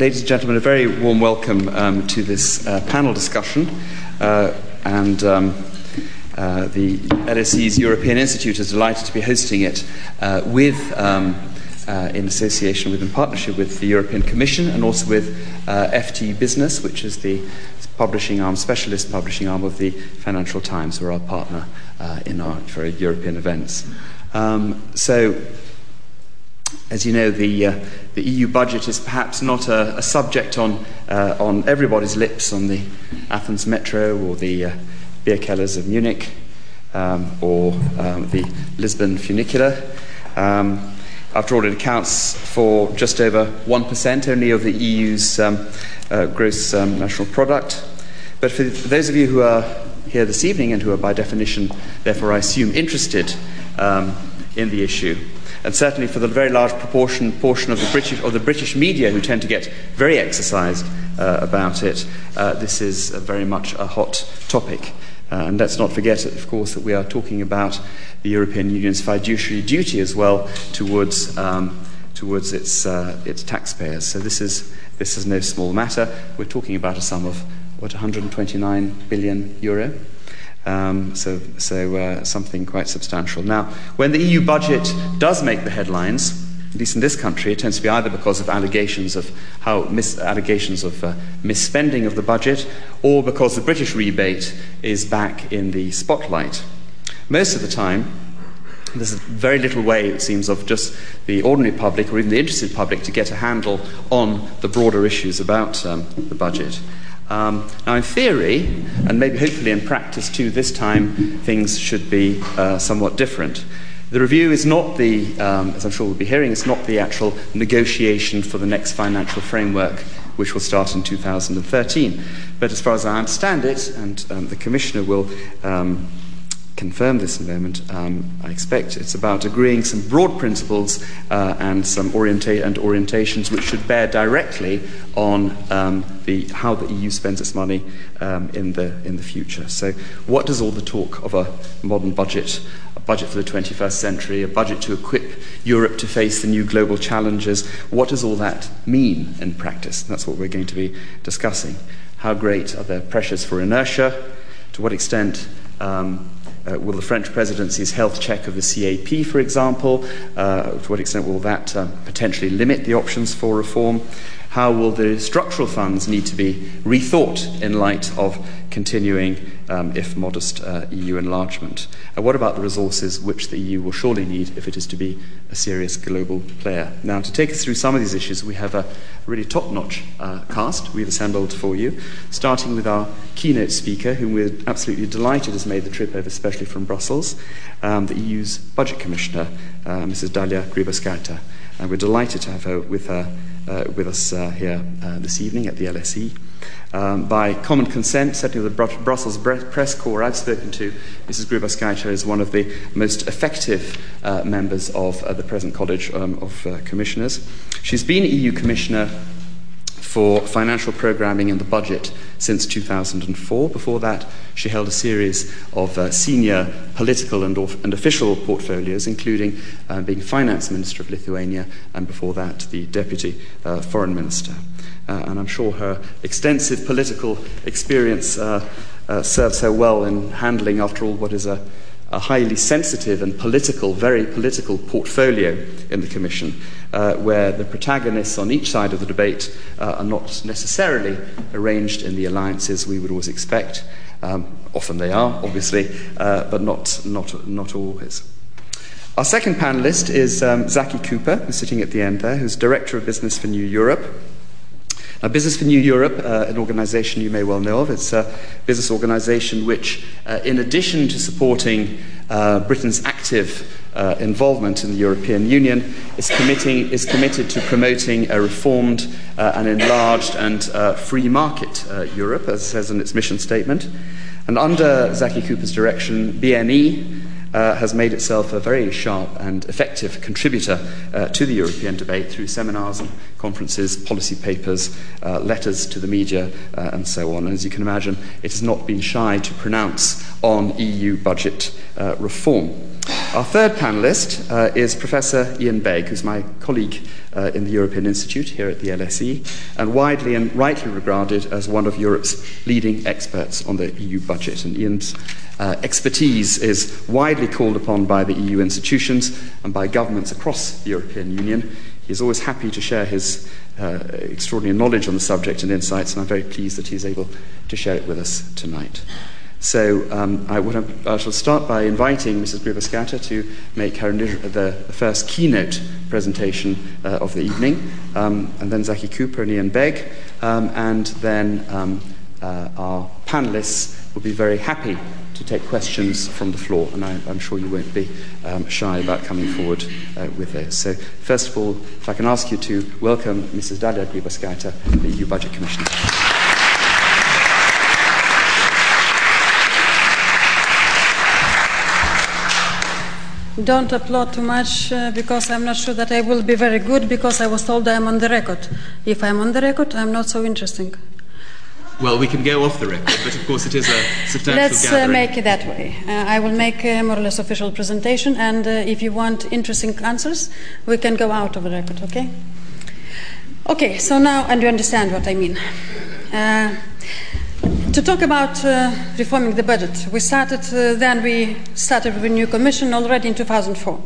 ladies and gentlemen, a very warm welcome um, to this uh, panel discussion. Uh, and um, uh, the LSE's European Institute is delighted to be hosting it uh, with, um, uh, in association with, in partnership with the European Commission and also with uh, FT Business, which is the publishing arm, specialist publishing arm of the Financial Times, who are our partner in our for European events. Um, so, as you know, the, uh, the EU budget is perhaps not a, a subject on, uh, on everybody's lips on the Athens Metro or the uh, beer kellers of Munich um, or um, the Lisbon funicular. Um, after all, it accounts for just over 1% only of the EU's um, uh, gross um, national product. But for those of you who are here this evening and who are by definition, therefore I assume, interested um, in the issue, and certainly for the very large proportion portion of the British or the British media who tend to get very exercised uh, about it, uh, this is very much a hot topic. Uh, and let's not forget, of course, that we are talking about the European Union's fiduciary duty as well towards, um, towards its, uh, its taxpayers. So this is, this is no small matter. We're talking about a sum of, what, 129 billion euro? Um, so, so uh, something quite substantial. Now, when the EU budget does make the headlines, at least in this country, it tends to be either because of allegations of how mis- allegations of uh, misspending of the budget, or because the British rebate is back in the spotlight. Most of the time, there's very little way, it seems, of just the ordinary public or even the interested public to get a handle on the broader issues about um, the budget. Um, now, in theory, and maybe hopefully in practice too, this time things should be uh, somewhat different. The review is not the, um, as I'm sure we'll be hearing, it's not the actual negotiation for the next financial framework, which will start in 2013. But as far as I understand it, and um, the Commissioner will um, confirm this in a moment, um, I expect. It's about agreeing some broad principles uh, and some orienta- and orientations which should bear directly on um, the, how the EU spends its money um, in, the, in the future. So, what does all the talk of a modern budget, a budget for the 21st century, a budget to equip Europe to face the new global challenges, what does all that mean in practice? That's what we're going to be discussing. How great are the pressures for inertia? To what extent um, uh, will the French presidency's health check of the CAP, for example, uh, to what extent will that uh, potentially limit the options for reform? How will the structural funds need to be rethought in light of continuing, um, if modest, uh, EU enlargement? And what about the resources which the EU will surely need if it is to be a serious global player? Now, to take us through some of these issues, we have a really top notch uh, cast we've assembled for you, starting with our keynote speaker, whom we're absolutely delighted has made the trip over, especially from Brussels, um, the EU's Budget Commissioner, uh, Mrs. Dalia Grybauskaite. And we're delighted to have her with her uh, with us uh, here uh, this evening at the LSE. Um, by common consent, certainly the Br- Brussels press corps I've spoken to, Mrs. Grybauskaite is one of the most effective uh, members of uh, the present College um, of Commissioners. She's been EU Commissioner for financial programming and the budget since 2004. Before that, she held a series of uh, senior political and, and, official portfolios, including uh, being finance minister of Lithuania and before that, the deputy uh, foreign minister. Uh, and I'm sure her extensive political experience uh, uh, serves her well in handling, after all, what is a a highly sensitive and political, very political portfolio in the Commission, uh, where the protagonists on each side of the debate uh, are not necessarily arranged in the alliances we would always expect. Um, often they are, obviously, uh, but not, not, not always. Our second panelist is um, Zaki Cooper, who's sitting at the end there, who's Director of Business for New Europe. Now, Business for New Europe, uh, an organization you may well know of, it's a business organization which, uh, in addition to supporting uh, Britain's active uh, involvement in the European Union, is, is committed to promoting a reformed uh, and enlarged and uh, free market Europe, as it says in its mission statement. And under Zaki Cooper's direction, BNE uh, has made itself a very sharp and effective contributor uh, to the European debate through seminars and conferences, policy papers, uh, letters to the media, uh, and so on. And as you can imagine, it has not been shy to pronounce on EU budget uh, reform. Our third panelist uh, is Professor Ian Begg, who's my colleague uh, in the European Institute here at the LSE, and widely and rightly regarded as one of Europe's leading experts on the EU budget. And Ian's uh, expertise is widely called upon by the EU institutions and by governments across the European Union. He's always happy to share his uh, extraordinary knowledge on the subject and insights, and I'm very pleased that he's able to share it with us tonight. So um, I, have, I, shall start by inviting Mrs. Grybauskaite to make her the, first keynote presentation uh, of the evening, um, and then Zaki Cooper and Ian Begg, um, and then um, uh, our panelists will be very happy to take questions from the floor, and I, am sure you won't be um, shy about coming forward uh, with those. So, first of all, if I can ask you to welcome Mrs. Dalia Grybauskaite, the EU Budget Commissioner. Don't applaud too much uh, because I'm not sure that I will be very good because I was told I'm on the record. If I'm on the record, I'm not so interesting. Well, we can go off the record, but of course it is a substantial Let's uh, make it that way. Uh, I will make a more or less official presentation, and uh, if you want interesting answers, we can go out of the record, okay? Okay, so now, and you understand what I mean. To talk about uh, reforming the budget, we started uh, then we started with a new commission already in 2004,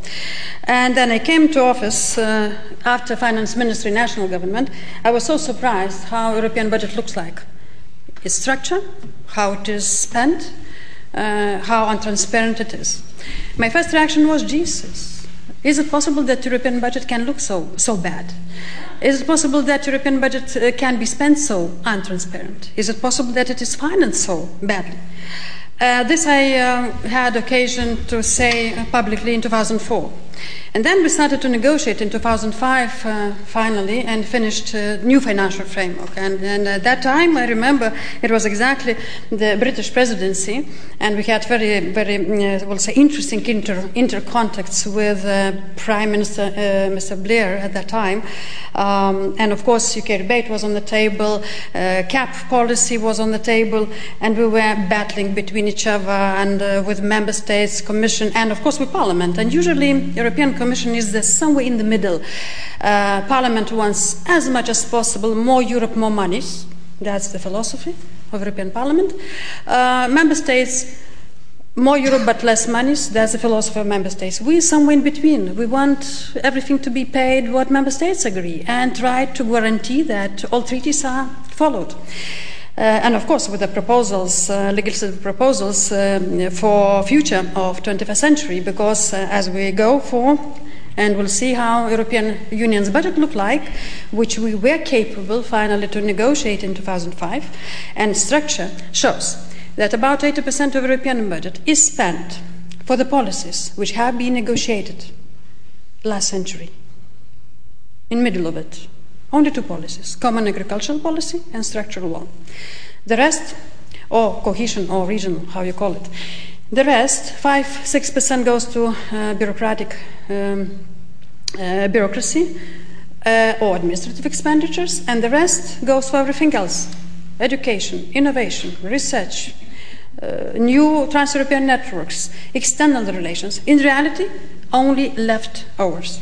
and then I came to office uh, after finance ministry national government. I was so surprised how European budget looks like, its structure, how it is spent, uh, how untransparent it is. My first reaction was, Jesus, is it possible that European budget can look so so bad? Is it possible that European budget uh, can be spent so untransparent? Is it possible that it is financed so badly? Uh, this I uh, had occasion to say publicly in 2004. And then we started to negotiate in 2005 uh, finally and finished a new financial framework. And, and, at that time, I remember it was exactly the British presidency, and we had very, very, uh, we'll say, interesting inter, inter contacts with uh, Prime Minister uh, Mr. Blair at that time. Um, and of course, UK rebate was on the table, uh, cap policy was on the table, and we were battling between each other and uh, with member states, Commission, and of course with Parliament. And usually, European Commission is somewhere in the middle. Uh, Parliament wants as much as possible more Europe, more monies. That's the philosophy of European Parliament. Uh, member States more Europe but less monies. That's the philosophy of member states. We are somewhere in between. We want everything to be paid what member states agree and try to guarantee that all treaties are followed. Uh, and of course, with the proposals, uh, legislative proposals uh, for future of 21st century, because uh, as we go for and we'll see how European Union's budget look like, which we were capable finally to negotiate in 2005, and structure shows that about 80% of European budget is spent for the policies which have been negotiated last century. In middle of it, only two policies common agricultural policy and structural one. The rest, or cohesion or regional, how you call it, the rest, 5 6% goes to uh, bureaucratic um, uh, bureaucracy uh, or administrative expenditures, and the rest goes for everything else education, innovation, research, uh, new trans European networks, external relations. In reality, only leftovers.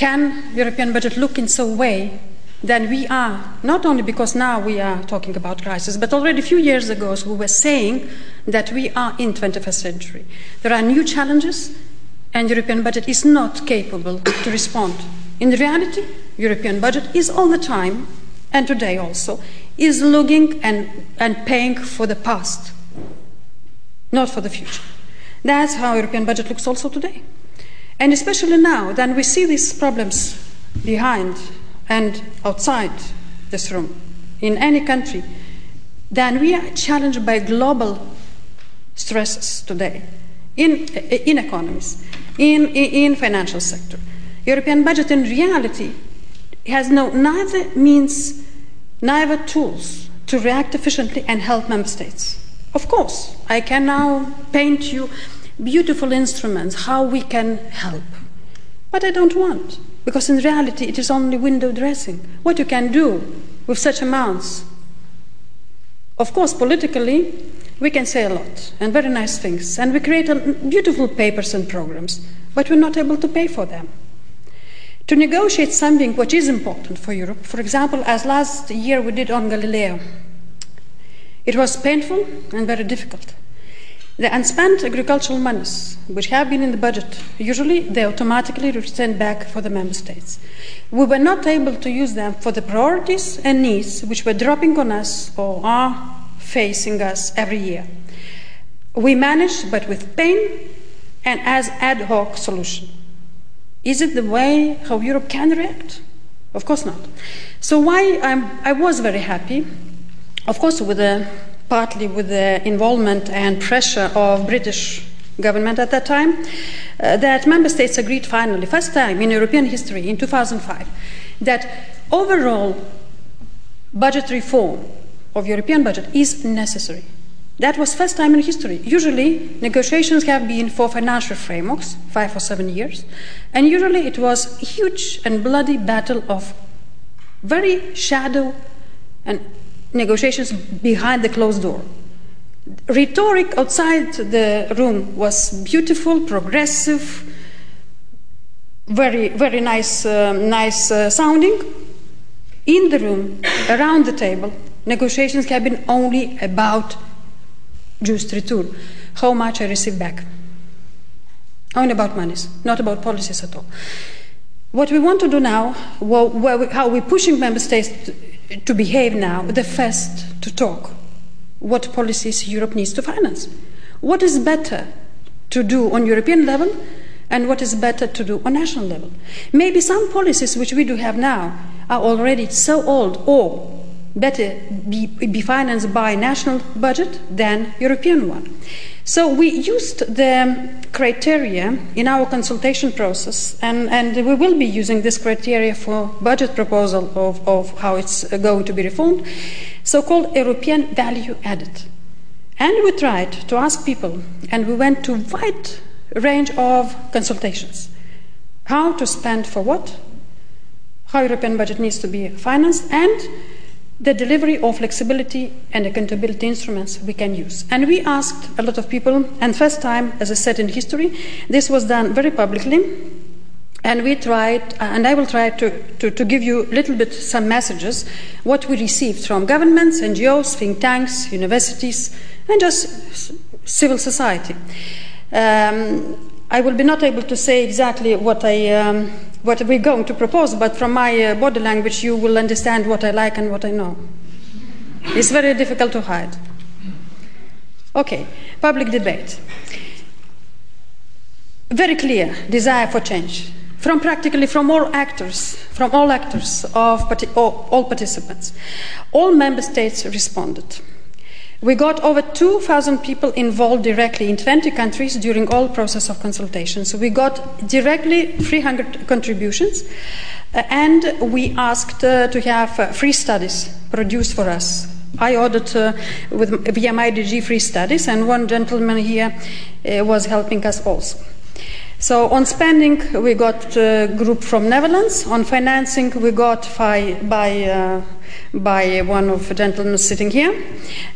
Can European budget look in some way that we are, not only because now we are talking about crisis, but already a few years ago we were saying that we are in 21st century. There are new challenges and European budget is not capable to respond. In reality, European budget is all the time, and today also, is looking and, and paying for the past, not for the future. That's how European budget looks also today. And especially now, then we see these problems behind and outside this room, in any country, then we are challenged by global stresses today in, in economies, in, in financial sector. European budget in reality has no neither means, neither tools to react efficiently and help member states. Of course, I can now paint you beautiful instruments, how we can help. But I don't want, because in reality it is only window dressing. What you can do with such amounts. Of course, politically, we can say a lot and very nice things, and we create beautiful papers and programs, but we're not able to pay for them. to negotiate something which is important for Europe. For example, as last year we did on Galileo. It was painful and very difficult. The unspent agricultural monies, which have been in the budget, usually they automatically return back for the member states. We were not able to use them for the priorities and needs which were dropping on us or are facing us every year. We managed, but with pain and as ad hoc solution. Is it the way how Europe can react? Of course not. So why I'm, I was very happy, of course, with the, partly with the involvement and pressure of British government at that time, uh, that member states agreed finally, first time in European history, in 2005, that overall budget reform of European budget is necessary. That was first time in history. Usually, negotiations have been for financial frameworks, five or seven years, and usually it was a huge and bloody battle of very shadow and negotiations behind the closed door. Rhetoric outside the room was beautiful, progressive, very, very nice, uh, nice uh, sounding. In the room, around the table, negotiations have been only about just return. How much I receive back. Only about monies, not about policies at all. What we want to do now, well, we, how we're pushing member states to, behave now, the first to talk. What policies Europe needs to finance. What is better to do on European level and what is better to do on national level. Maybe some policies which we do have now are already so old or better be, be financed by national budget than European one. So we used the criteria in our consultation process, and, and we will be using this criteria for budget proposal of, of how it's going to be reformed, so-called European value added. And we tried to ask people, and we went to wide range of consultations. How to spend for what, how European budget needs to be financed, and the delivery of flexibility and accountability instruments we can use. And we asked a lot of people, and first time, as I said in history, this was done very publicly. And we tried, and I will try to, to, to give you a little bit some messages, what we received from governments, NGOs, think tanks, universities, and just civil society. Um, I will be not able to say exactly what I um, what we're going to propose, but from my uh, body language, you will understand what I like and what I know. It's very difficult to hide. Okay, public debate. Very clear desire for change from practically from all actors, from all actors of all, all participants. All member states responded. We got over 2,000 people involved directly in 20 countries during all process of consultation. So we got directly 300 contributions, uh, and we asked uh, to have uh, free studies produced for us. I ordered uh, with, via my DG free studies, and one gentleman here uh, was helping us also. So on spending, we got a group from Netherlands. On financing, we got by, by, uh, by one of the gentlemen sitting here.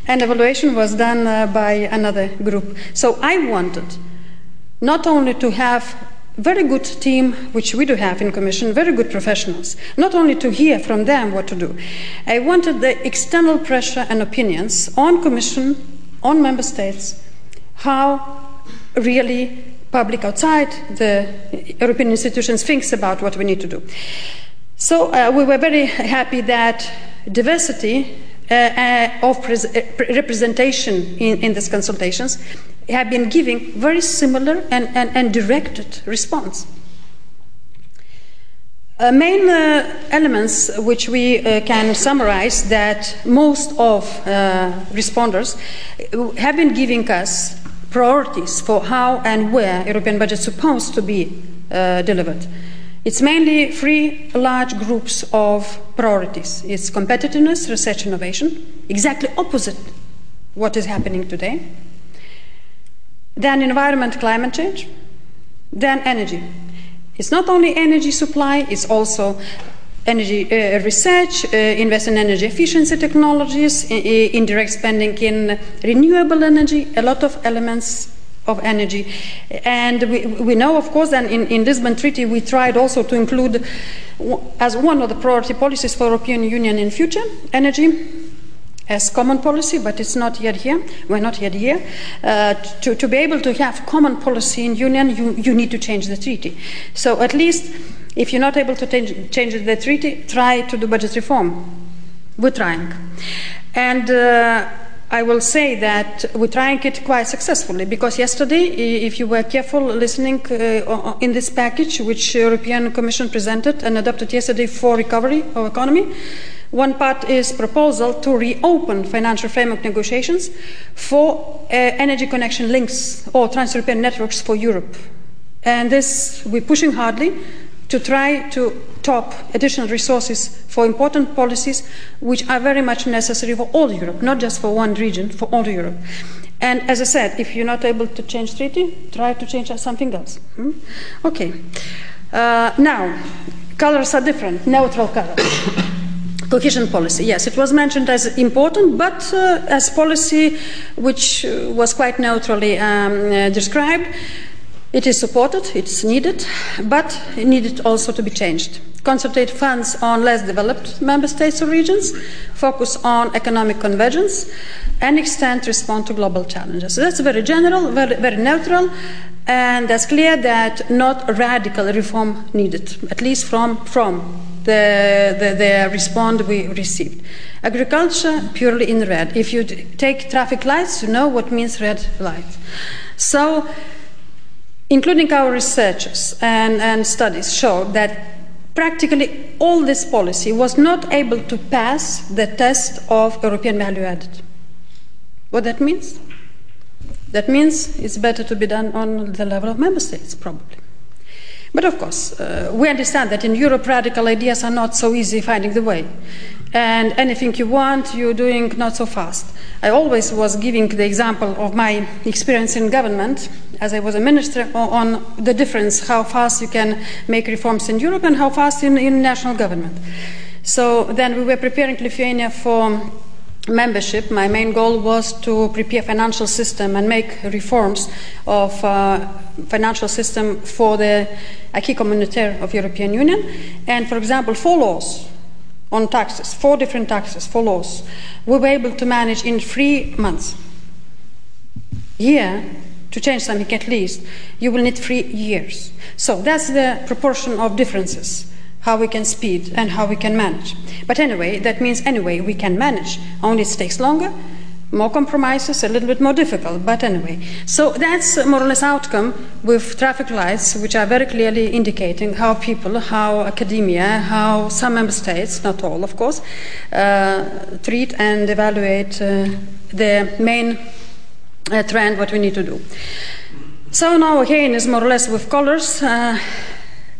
And evaluation was done uh, by another group. So I wanted not only to have very good team, which we do have in Commission, very good professionals, not only to hear from them what to do. I wanted the external pressure and opinions on Commission, on Member States, how really public outside the European institutions thinks about what we need to do. So uh, we were very happy that diversity uh, uh, of uh, representation in, in these consultations have been giving very similar and, and, and directed response. Uh, main uh, elements which we can summarize that most of responders have been giving us priorities for how and where European budget is supposed to be delivered. It's mainly three large groups of priorities. It's competitiveness, research, innovation, exactly opposite what is happening today. Then environment, climate change. Then energy. It's not only energy supply, it's also energy uh, research, uh, invest in energy efficiency technologies, indirect spending in renewable energy, a lot of elements of energy. And we, we know, of course, that in, in Lisbon Treaty we tried also to include as one of the priority policies for European Union in future energy as common policy, but it's not yet here. We're not yet here. Uh, to, to be able to have common policy in union, you, you need to change the treaty. So at least if you're not able to change, change the treaty, try to do budget reform. We're trying. And uh, I will say that we're trying it quite successfully because yesterday, if you were careful listening uh, in this package, which European Commission presented and adopted yesterday for recovery of economy, one part is proposal to reopen financial framework negotiations for uh, energy connection links or trans-European networks for Europe. And this we're pushing hardly to try to top additional resources for important policies which are very much necessary for all Europe, not just for one region, for all Europe. And as I said, if you're not able to change treaty, try to change something else. Hmm? Okay. Uh, now, colors are different, neutral colors. Cohesion policy, yes, it was mentioned as important, but uh, as policy which was quite neutrally um, uh, described. It is supported, it's needed, but it needed also to be changed. Concentrate funds on less developed member states or regions, focus on economic convergence, and extend respond to global challenges. So that's very general, very, very neutral, and that's clear that not radical reform needed, at least from, from the, the, the response we received. Agriculture, purely in red. If you take traffic lights, you know what means red light. So including our researchers and, and studies, show that practically all this policy was not able to pass the test of European value added. What that means? That means it's better to be done on the level of member states, probably. But of course, uh, we understand that in Europe, radical ideas are not so easy finding the way. And anything you want, you're doing not so fast. I always was giving the example of my experience in government as I was a minister on the difference how fast you can make reforms in Europe and how fast in, in national government. So then we were preparing Lithuania for membership, my main goal was to prepare financial system and make reforms of uh, financial system for the acquis communautaire of European Union. And for example, four laws on taxes, four different taxes, four laws, we were able to manage in three months. Here, to change something at least, you will need three years. So that's the proportion of differences, how we can speed and how we can manage. But anyway, that means anyway we can manage, only it takes longer, more compromises, a little bit more difficult, but anyway. So that's more or less outcome with traffic lights, which are very clearly indicating how people, how academia, how some member states, not all of course, uh, treat and evaluate uh, the main uh, trend, what we need to do. So now again is more or less with colors, uh,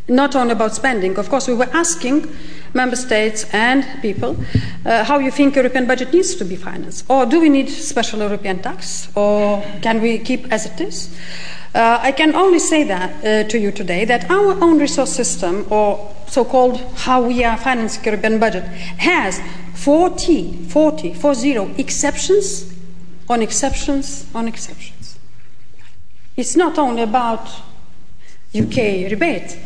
not only about spending. Of course, we were asking member states and people uh, how you think European budget needs to be financed. Or do we need special European tax? Or can we keep as it is? Uh, I can only say that uh, to you today that our own resource system, or so-called how we are financing European budget, has 40, 40, 40 exceptions on exceptions on exceptions. It's not only about UK rebate.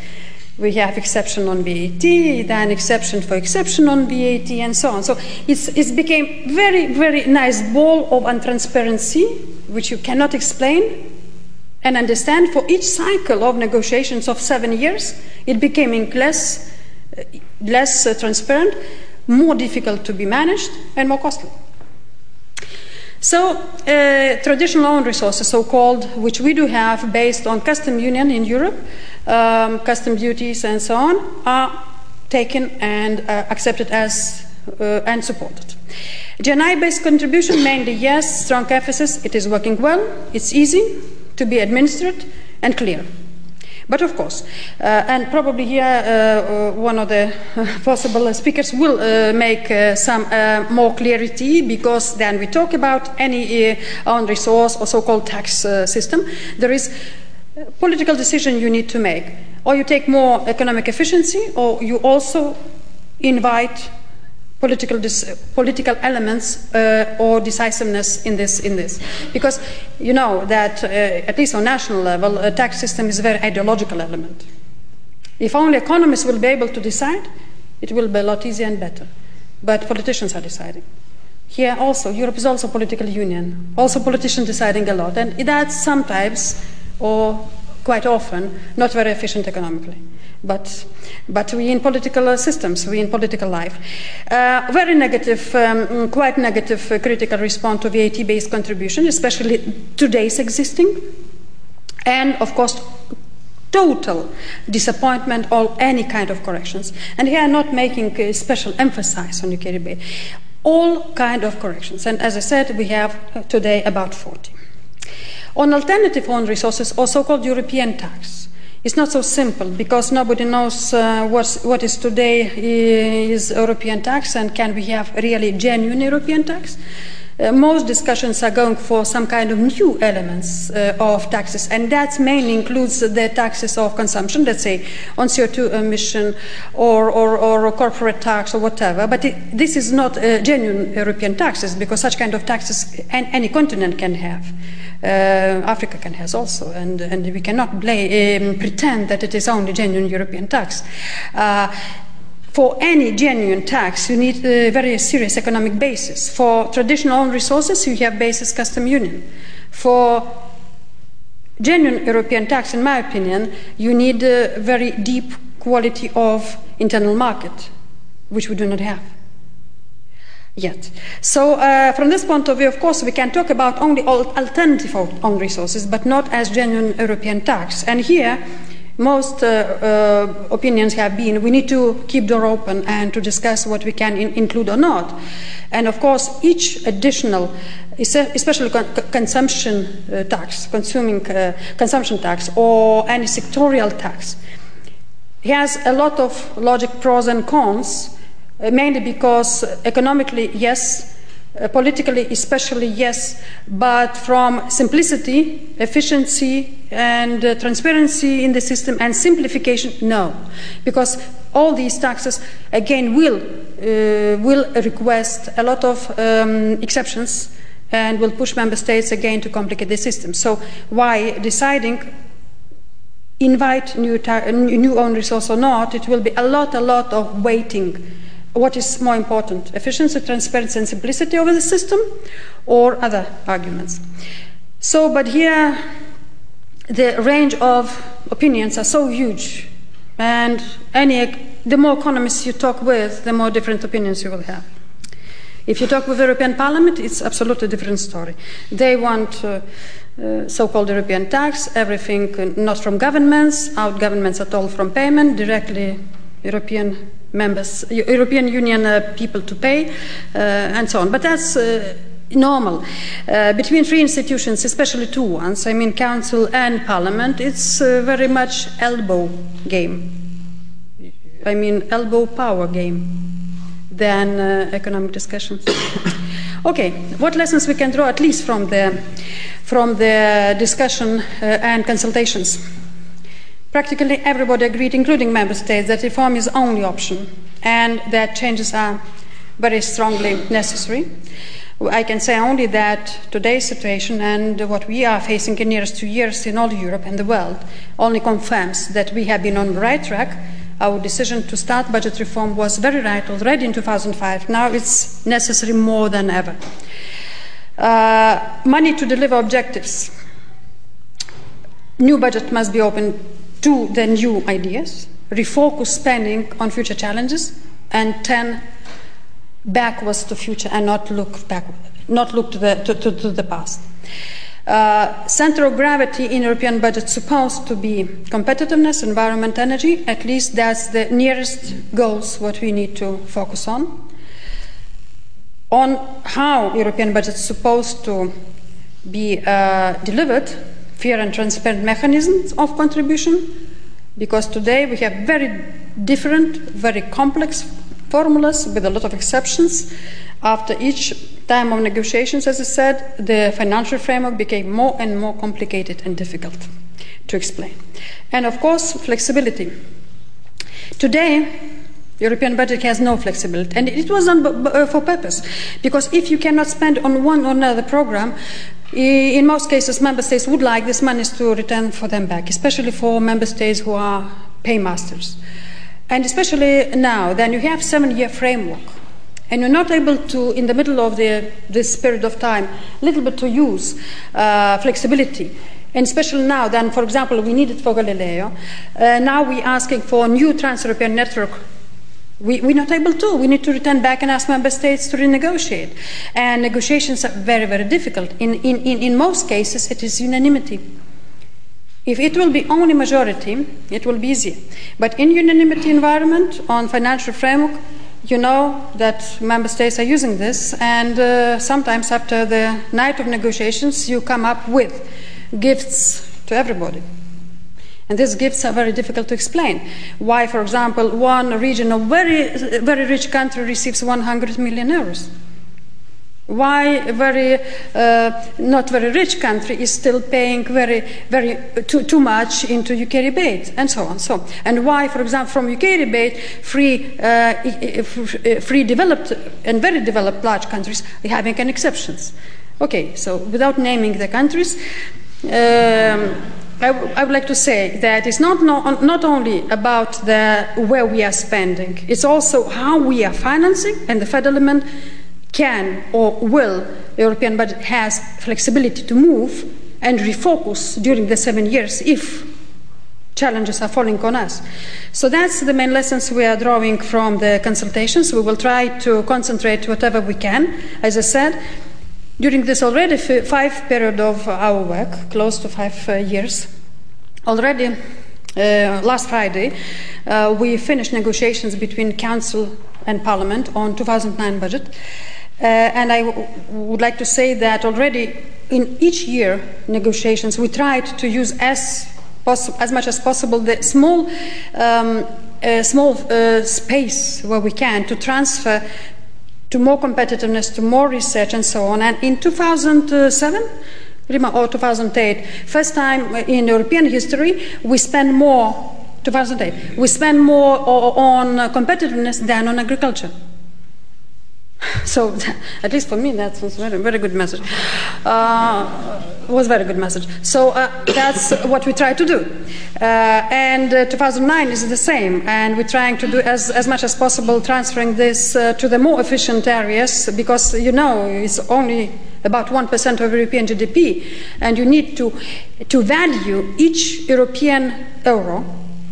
We have exception on VAT, then exception for exception on VAT, and so on. So it's, it's became very, very nice ball of untransparency, which you cannot explain and understand. For each cycle of negotiations of seven years, it became less, less uh, transparent, more difficult to be managed, and more costly. So, uh, traditional own resources, so called, which we do have based on custom union in Europe, um, custom duties and so on, are taken and uh, accepted as uh, and supported. GNI based contribution, mainly yes, strong emphasis, it is working well, it's easy to be administered and clear. But of course, uh, and probably here uh, uh one of the uh, possible speakers will uh, make uh, some more clarity because then we talk about any own resource or so-called tax system. There is political decision you need to make. Or you take more economic efficiency, or you also invite political, political elements uh, or decisiveness in this, in this. Because you know that, uh, at least on national level, a tax system is a very ideological element. If only economists will be able to decide, it will be a lot easier and better. But politicians are deciding. Here also, Europe is also a political union, also politicians deciding a lot, and that's sometimes, or quite often, not very efficient economically. But, but we in political systems, we in political life. Uh, very negative, um, quite negative uh, critical response to VAT-based contribution, especially today's existing, and of course total disappointment or any kind of corrections. And here I'm not making a special emphasis on UK rebate. All kind of corrections. And as I said, we have today about 40. On alternative own resources or so-called European tax, it's not so simple because nobody knows uh, what is today is European tax and can we have really genuine European tax. Uh, most discussions are going for some kind of new elements uh, of taxes, and that mainly includes the taxes of consumption, let's say on CO2 emission or, or, or corporate tax or whatever. But it, this is not uh, genuine European taxes because such kind of taxes any continent can have. Uh, Africa can have also, and, and we cannot blame, um, pretend that it is only genuine European tax. Uh, for any genuine tax, you need a very serious economic basis. For traditional own resources, you have basis custom union. For genuine European tax, in my opinion, you need a very deep quality of internal market, which we do not have yet. So, uh, from this point of view, of course, we can talk about only alternative own resources, but not as genuine European tax. And here, most uh, uh, opinions have been we need to keep door open and to discuss what we can in- include or not. And of course, each additional, especially con- consumption uh, tax, consuming uh, consumption tax, or any sectorial tax, has a lot of logic pros and cons, uh, mainly because economically, yes, uh, politically, especially, yes, but from simplicity, efficiency, and uh, transparency in the system and simplification, no. Because all these taxes, again, will, uh, will request a lot of um, exceptions and will push member states again to complicate the system. So, why deciding invite new, ta- new own resource or not, it will be a lot, a lot of waiting what is more important, efficiency, transparency, and simplicity over the system, or other arguments? So, but here the range of opinions are so huge, and any the more economists you talk with, the more different opinions you will have. If you talk with the European Parliament, it's absolutely a different story. They want uh, uh, so-called European tax, everything uh, not from governments, out governments at all from payment, directly European members, European Union uh, people to pay, uh, and so on. But that's uh, normal. Uh, between three institutions, especially two ones, I mean Council and Parliament, it's uh, very much elbow game. I mean elbow power game than uh, economic discussions. okay, what lessons we can draw at least from the from the discussion and consultations? Practically everybody agreed, including member states, that reform is the only option and that changes are very strongly necessary. I can say only that today's situation and what we are facing in the nearest two years in all Europe and the world only confirms that we have been on the right track. Our decision to start budget reform was very right already in 2005. Now it's necessary more than ever. Uh, money to deliver objectives. New budget must be open to the new ideas, refocus spending on future challenges, and 10 backwards to future and not look back, not look to the, to, to, to the past. Uh, center of gravity in European budget supposed to be competitiveness, environment, energy. At least that's the nearest goals what we need to focus on. On how European budget supposed to be uh, delivered, fair and transparent mechanisms of contribution, because today we have very different, very complex formulas with a lot of exceptions. After each time of negotiations, as I said, the financial framework became more and more complicated and difficult to explain. And of course, flexibility. Today, European budget has no flexibility, and it was done uh, for purpose. Because if you cannot spend on one or another program, in most cases, member states would like these monies to return for them back, especially for member states who are paymasters. And especially now, then you have seven-year framework, and you're not able to, in the middle of the, this period of time, a little bit to use uh, flexibility. And especially now, then, for example, we need it for Galileo. Uh, now we're asking for a new trans-European network we're not able to. We need to return back and ask member states to renegotiate. And negotiations are very, very difficult. In, in, in, most cases, it is unanimity. If it will be only majority, it will be easier. But in unanimity environment on financial framework, you know that member states are using this, and uh, sometimes after the night of negotiations, you come up with gifts to everybody. And these gifts are very difficult to explain. Why, for example, one region of very, very rich country receives 100 million euros? Why a very uh, not very rich country is still paying very very too, too much into UK rebate and so on so and why for example from UK rebate free uh, free developed and very developed large countries are having an exceptions okay so without naming the countries um, I, would like to say that it's not, no, not only about the, where we are spending, it's also how we are financing, and the federal element can or will, the European budget has flexibility to move and refocus during the seven years if challenges are falling on us. So that's the main lessons we are drawing from the consultations. We will try to concentrate whatever we can, as I said during this already five period of our work, close to five uh, years, already uh, last Friday, uh, we finished negotiations between Council and Parliament on 2009 budget. Uh, and I would like to say that already in each year negotiations, we tried to use as, as much as possible the small, um, uh, small uh, space where we can to transfer to more competitiveness, to more research, and so on. And in 2007, or 2008, first time in European history, we spend more. 2008, we spend more on competitiveness than on agriculture. So, at least for me, that was very, very good message. Uh, was very good message. So uh, that's what we try to do. Uh, and uh, 2009 is the same, and we're trying to do as, as much as possible transferring this uh, to the more efficient areas because you know it's only about 1% of European GDP, and you need to, to value each European euro,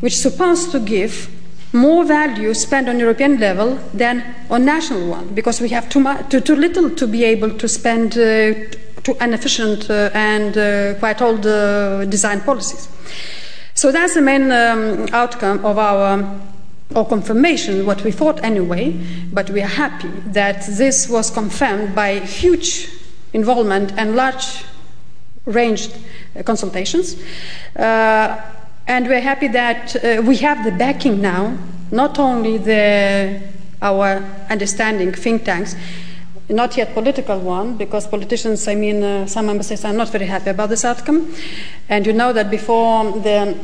which is supposed to give more value spent on European level than on national one, because we have too, much, too, too little to be able to spend uh, to inefficient uh, and uh, quite old uh, design policies. So that's the main um, outcome of our or confirmation, what we thought anyway, but we are happy that this was confirmed by huge involvement and large ranged consultations. And we're happy that uh, we have the backing now, not only the, our understanding think tanks, not yet political one, because politicians, I mean, uh, some member are not very happy about this outcome. And you know that before the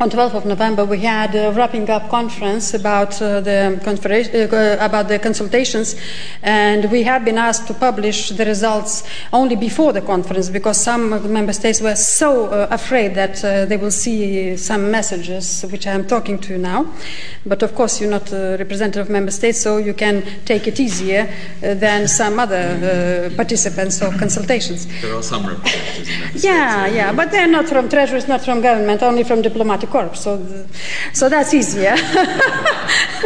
on 12th of November, we had a wrapping up conference about uh, the uh, about the consultations, and we have been asked to publish the results only before the conference because some member states were so uh, afraid that uh, they will see some messages which I am talking to you now. But of course, you're not a representative of member states, so you can take it easier uh, than some other uh, participants of consultations. There are some representatives. yeah, yeah, but they're not from treasuries, not from government, only from diplomatic corps. So, so that's easier.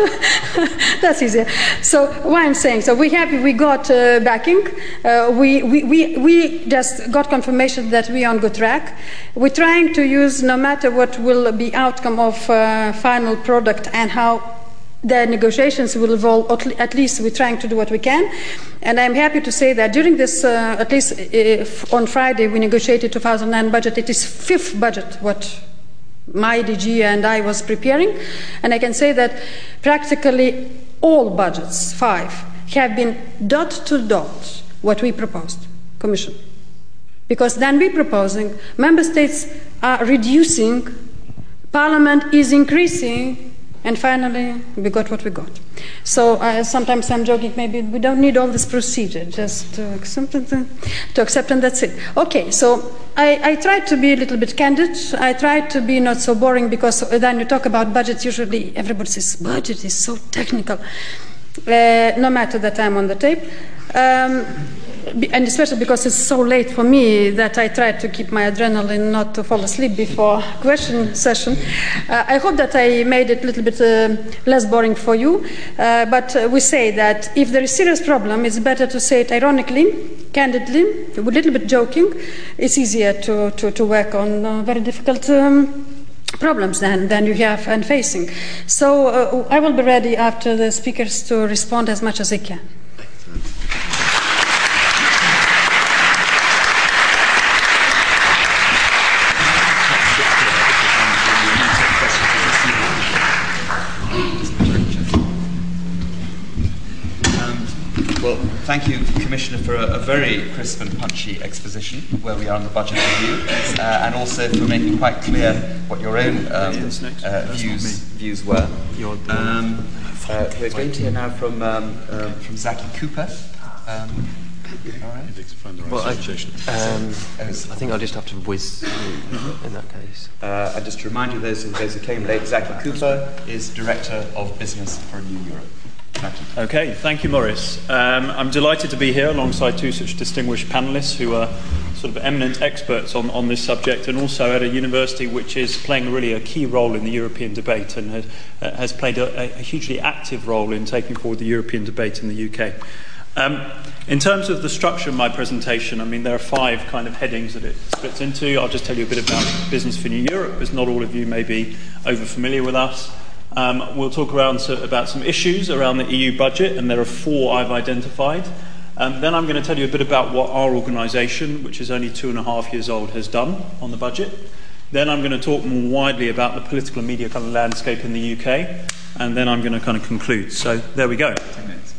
that's easier. So what I'm saying, so we happy we got uh, backing. Uh, we, we, we, we just got confirmation that we're on good track. We're trying to use, no matter what will be outcome of uh, final product and how the negotiations will evolve, at least we're trying to do what we can. And I'm happy to say that during this, uh, at least uh, on Friday, we negotiated 2009 budget. It is fifth budget what my DG and I was preparing. And I can say that practically all budgets, five, have been dot to dot what we proposed, Commission. Because then we're proposing, member states are reducing, Parliament is increasing, And finally, we got what we got. So uh, sometimes I'm joking, maybe we don't need all this procedure, just to accept, to accept and that's it. Okay, so I, I tried to be a little bit candid. I tried to be not so boring because then you talk about budget, usually everybody says, budget is so technical. Uh, no matter that I'm on the tape. Um, and especially because it's so late for me that I try to keep my adrenaline not to fall asleep before question session. Uh, I hope that I made it a little bit uh, less boring for you. Uh, but we say that if there is a serious problem, it's better to say it ironically, candidly, with a little bit joking. It's easier to, to, to work on uh, very difficult. Um, problems than, than you have and facing. So uh, I will be ready after the speakers to respond as much as I can. Well, thank you, Commissioner, for a, a, very crisp and punchy exposition where we are on the budget review, uh, and also for making quite clear what your own um, uh, views views were. Um, uh, we're going to hear now from um, um from Zaki Cooper. Um, well, I, um, I, think I'll just have to whiz in that case. Uh, and just to remind you, those, those who came late, Zaki Cooper is Director of Business for New Europe. Okay, thank you, Maurice. Um, I'm delighted to be here alongside two such distinguished panelists who are sort of eminent experts on, on this subject and also at a university which is playing really a key role in the European debate and has, uh, has played a, a, hugely active role in taking forward the European debate in the UK. Um, in terms of the structure of my presentation, I mean, there are five kind of headings that it splits into. I'll just tell you a bit about Business for New Europe, as not all of you may be over familiar with us. Um, we'll talk around so, about some issues around the EU budget, and there are four I've identified. Um, then I'm going to tell you a bit about what our organisation, which is only two and a half years old, has done on the budget. Then I'm going to talk more widely about the political and media kind of landscape in the UK, and then I'm going to kind of conclude. So there we go. Ten minutes.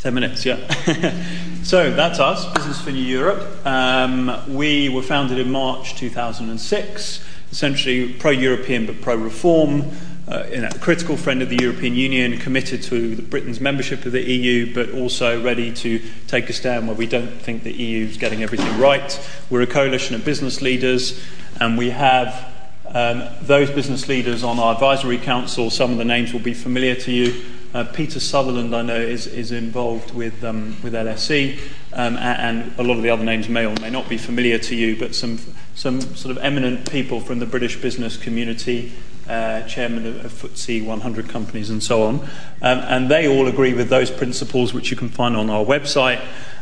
Ten minutes, yeah. so that's us, Business for New Europe. Um, we were founded in March 2006, essentially pro-European but pro-reform a critical friend of the European Union, committed to Britain's membership of the EU, but also ready to take a stand where we don't think the EU is getting everything right. We're a coalition of business leaders, and we have um, those business leaders on our advisory council. Some of the names will be familiar to you. Uh, Peter Sutherland, I know, is, is involved with, um, with LSE, um, and, and a lot of the other names may or may not be familiar to you, but some, some sort of eminent people from the British business community uh, chairman of, of FTSE 100 companies, and so on. Um, and they all agree with those principles, which you can find on our website.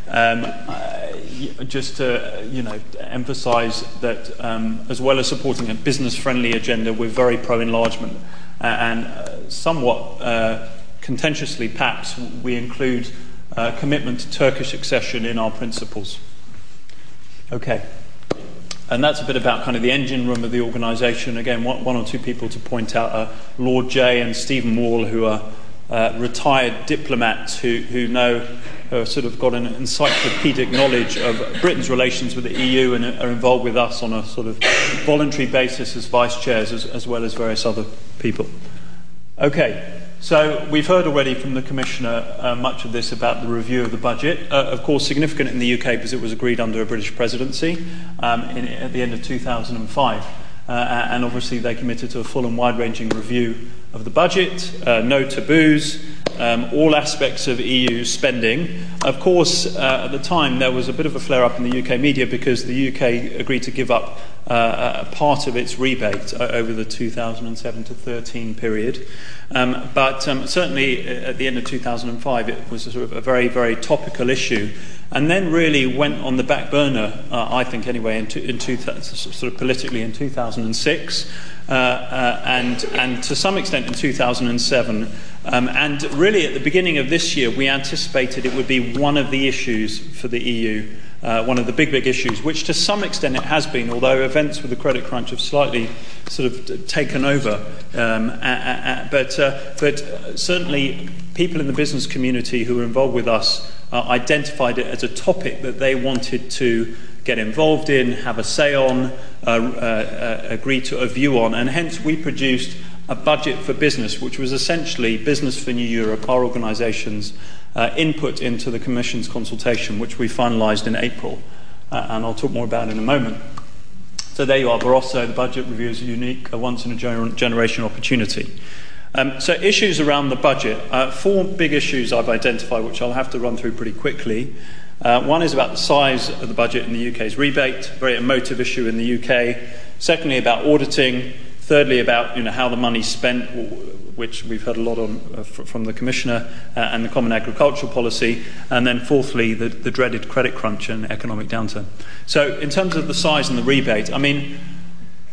Um, uh, just to you know emphasise that um, as well as supporting a business-friendly agenda, we're very pro-enlargement, and uh, somewhat uh, contentiously, perhaps we include uh, commitment to Turkish accession in our principles. Okay. And that's a bit about kind of the engine room of the organisation. Again, one, or two people to point out are Lord Jay and Stephen Wall, who are uh, retired diplomats who, who know, who have sort of got an encyclopedic knowledge of Britain's relations with the EU and are involved with us on a sort of voluntary basis as vice chairs, as, as well as various other people. Okay. So we've heard already from the Commissioner uh, much of this about the review of the budget. Uh, of course, significant in the UK because it was agreed under a British presidency um, in, at the end of 2005. Uh, and obviously they committed to a full and wide-ranging review of the budget, uh, no taboos, um, all aspects of EU spending. Of course, uh, at the time there was a bit of a flare up in the UK media because the UK agreed to give up uh, a part of its rebate over the 2007 to 13 period. Um, but um, certainly uh, at the end of 2005, it was sort of a very, very topical issue. And then really went on the back burner, uh, I think anyway, in, two, in two, sort of politically in 2006. Uh, uh, and, and to some extent in 2007. Um, and really, at the beginning of this year, we anticipated it would be one of the issues for the EU, uh, one of the big, big issues, which to some extent it has been, although events with the credit crunch have slightly sort of taken over. Um, but, uh, but certainly, people in the business community who were involved with us uh, identified it as a topic that they wanted to get involved in, have a say on, uh, uh, uh, agree to a view on, and hence we produced a budget for business, which was essentially Business for New Europe, our organisation's uh, input into the Commission's consultation, which we finalised in April. Uh, and I'll talk more about in a moment. So there you are, Barroso, the budget review is a unique, a once in a gener- generation opportunity. Um, so, issues around the budget. Uh, four big issues I've identified, which I'll have to run through pretty quickly. Uh, one is about the size of the budget in the UK's rebate, very emotive issue in the UK. Secondly, about auditing. Thirdly, about you know, how the money's spent, which we've heard a lot on uh, from the Commissioner, uh, and the Common Agricultural Policy. And then fourthly, the, the dreaded credit crunch and economic downturn. So, in terms of the size and the rebate, I mean,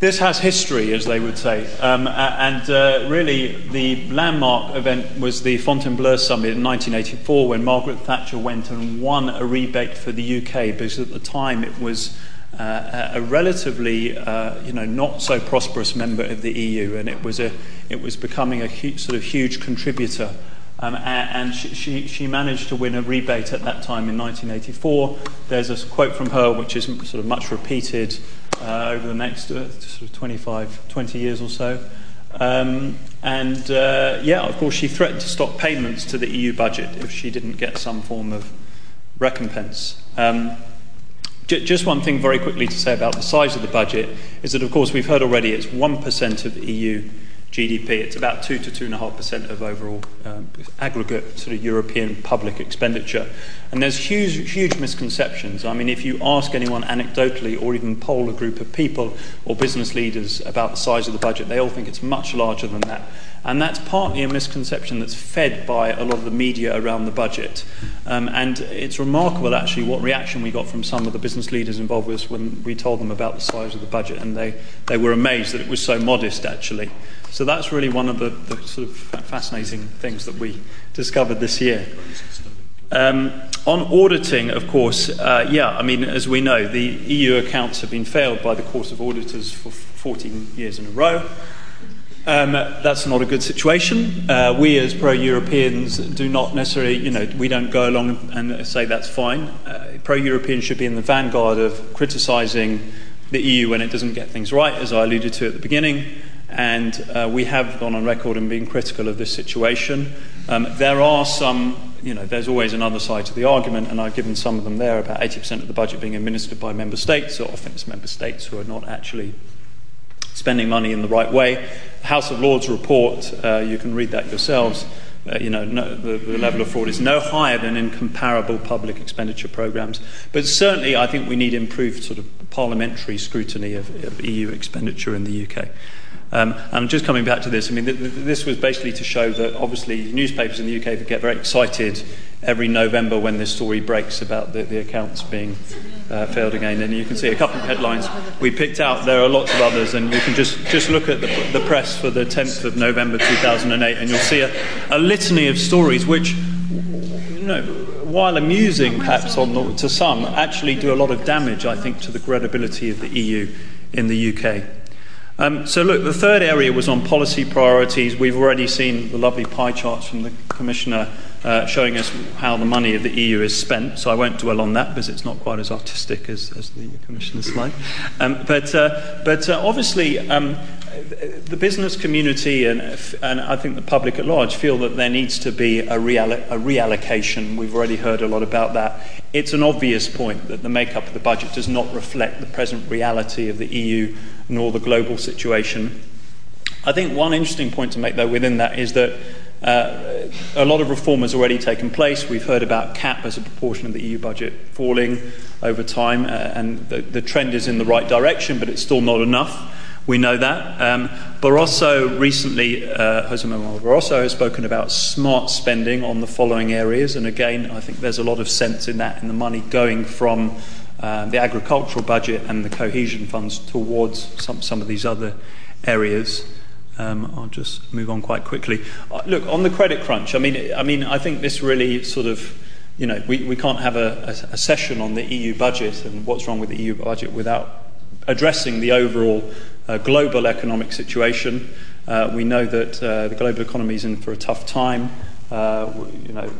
this has history, as they would say. Um, and uh, really, the landmark event was the Fontainebleau summit in 1984 when Margaret Thatcher went and won a rebate for the UK because at the time it was a relatively, uh, you know, not so prosperous member of the EU, and it was a, it was becoming a hu- sort of huge contributor. Um, and she, she, she, managed to win a rebate at that time in 1984. There's a quote from her which is sort of much repeated uh, over the next uh, sort of 25, 20 years or so. Um, and uh, yeah, of course, she threatened to stop payments to the EU budget if she didn't get some form of recompense. Um, just one thing very quickly to say about the size of the budget is that, of course, we've heard already it's 1% of EU GDP. It's about 2 to 2.5% of overall um, aggregate sort of European public expenditure. And there's huge, huge misconceptions. I mean, if you ask anyone anecdotally or even poll a group of people or business leaders about the size of the budget, they all think it's much larger than that. And that's partly a misconception that's fed by a lot of the media around the budget. Um, and it's remarkable, actually, what reaction we got from some of the business leaders involved with us when we told them about the size of the budget. And they, they were amazed that it was so modest, actually. So that's really one of the, the sort of fascinating things that we discovered this year. Um, on auditing, of course, uh, yeah, I mean, as we know, the EU accounts have been failed by the Court of Auditors for 14 years in a row. Um, that's not a good situation. Uh, we, as pro Europeans, do not necessarily, you know, we don't go along and say that's fine. Uh, pro Europeans should be in the vanguard of criticising the EU when it doesn't get things right, as I alluded to at the beginning. And uh, we have gone on record in being critical of this situation. Um, there are some, you know, there's always another side to the argument, and I've given some of them there about 80% of the budget being administered by member states, so often it's member states who are not actually spending money in the right way. House of Lords report, uh, you can read that yourselves. Uh, you know, no, the, the, level of fraud is no higher than in comparable public expenditure programs. But certainly, I think we need improved sort of parliamentary scrutiny of, of EU expenditure in the UK. Um, and just coming back to this, I mean, th- th- this was basically to show that obviously newspapers in the UK get very excited every November when this story breaks about the, the accounts being uh, failed again. And you can see a couple of headlines we picked out. There are lots of others, and you can just, just look at the, the press for the 10th of November 2008, and you'll see a, a litany of stories which, you know, while amusing perhaps the, to some, actually do a lot of damage, I think, to the credibility of the EU in the UK. Um, so, look, the third area was on policy priorities. We've already seen the lovely pie charts from the Commissioner uh, showing us how the money of the EU is spent. So, I won't dwell on that because it's not quite as artistic as, as the Commissioner's slide. Um, but, uh, but uh, obviously, um, the business community and, and I think the public at large feel that there needs to be a, a reallocation. We've already heard a lot about that. It's an obvious point that the makeup of the budget does not reflect the present reality of the EU nor the global situation. I think one interesting point to make, though, within that is that uh, a lot of reform has already taken place. We've heard about CAP as a proportion of the EU budget falling over time, uh, and the, the, trend is in the right direction, but it's still not enough. We know that. Um, Barroso recently, uh, Jose Manuel Barroso has spoken about smart spending on the following areas, and again, I think there's a lot of sense in that, in the money going from uh, the agricultural budget and the cohesion funds towards some, some of these other areas. Um, I'll just move on quite quickly. Uh, look, on the credit crunch, I mean, I mean, I think this really sort of, you know, we, we can't have a, a, a session on the EU budget and what's wrong with the EU budget without addressing the overall uh, global economic situation. Uh, we know that uh, the global economy is in for a tough time. Uh, you know,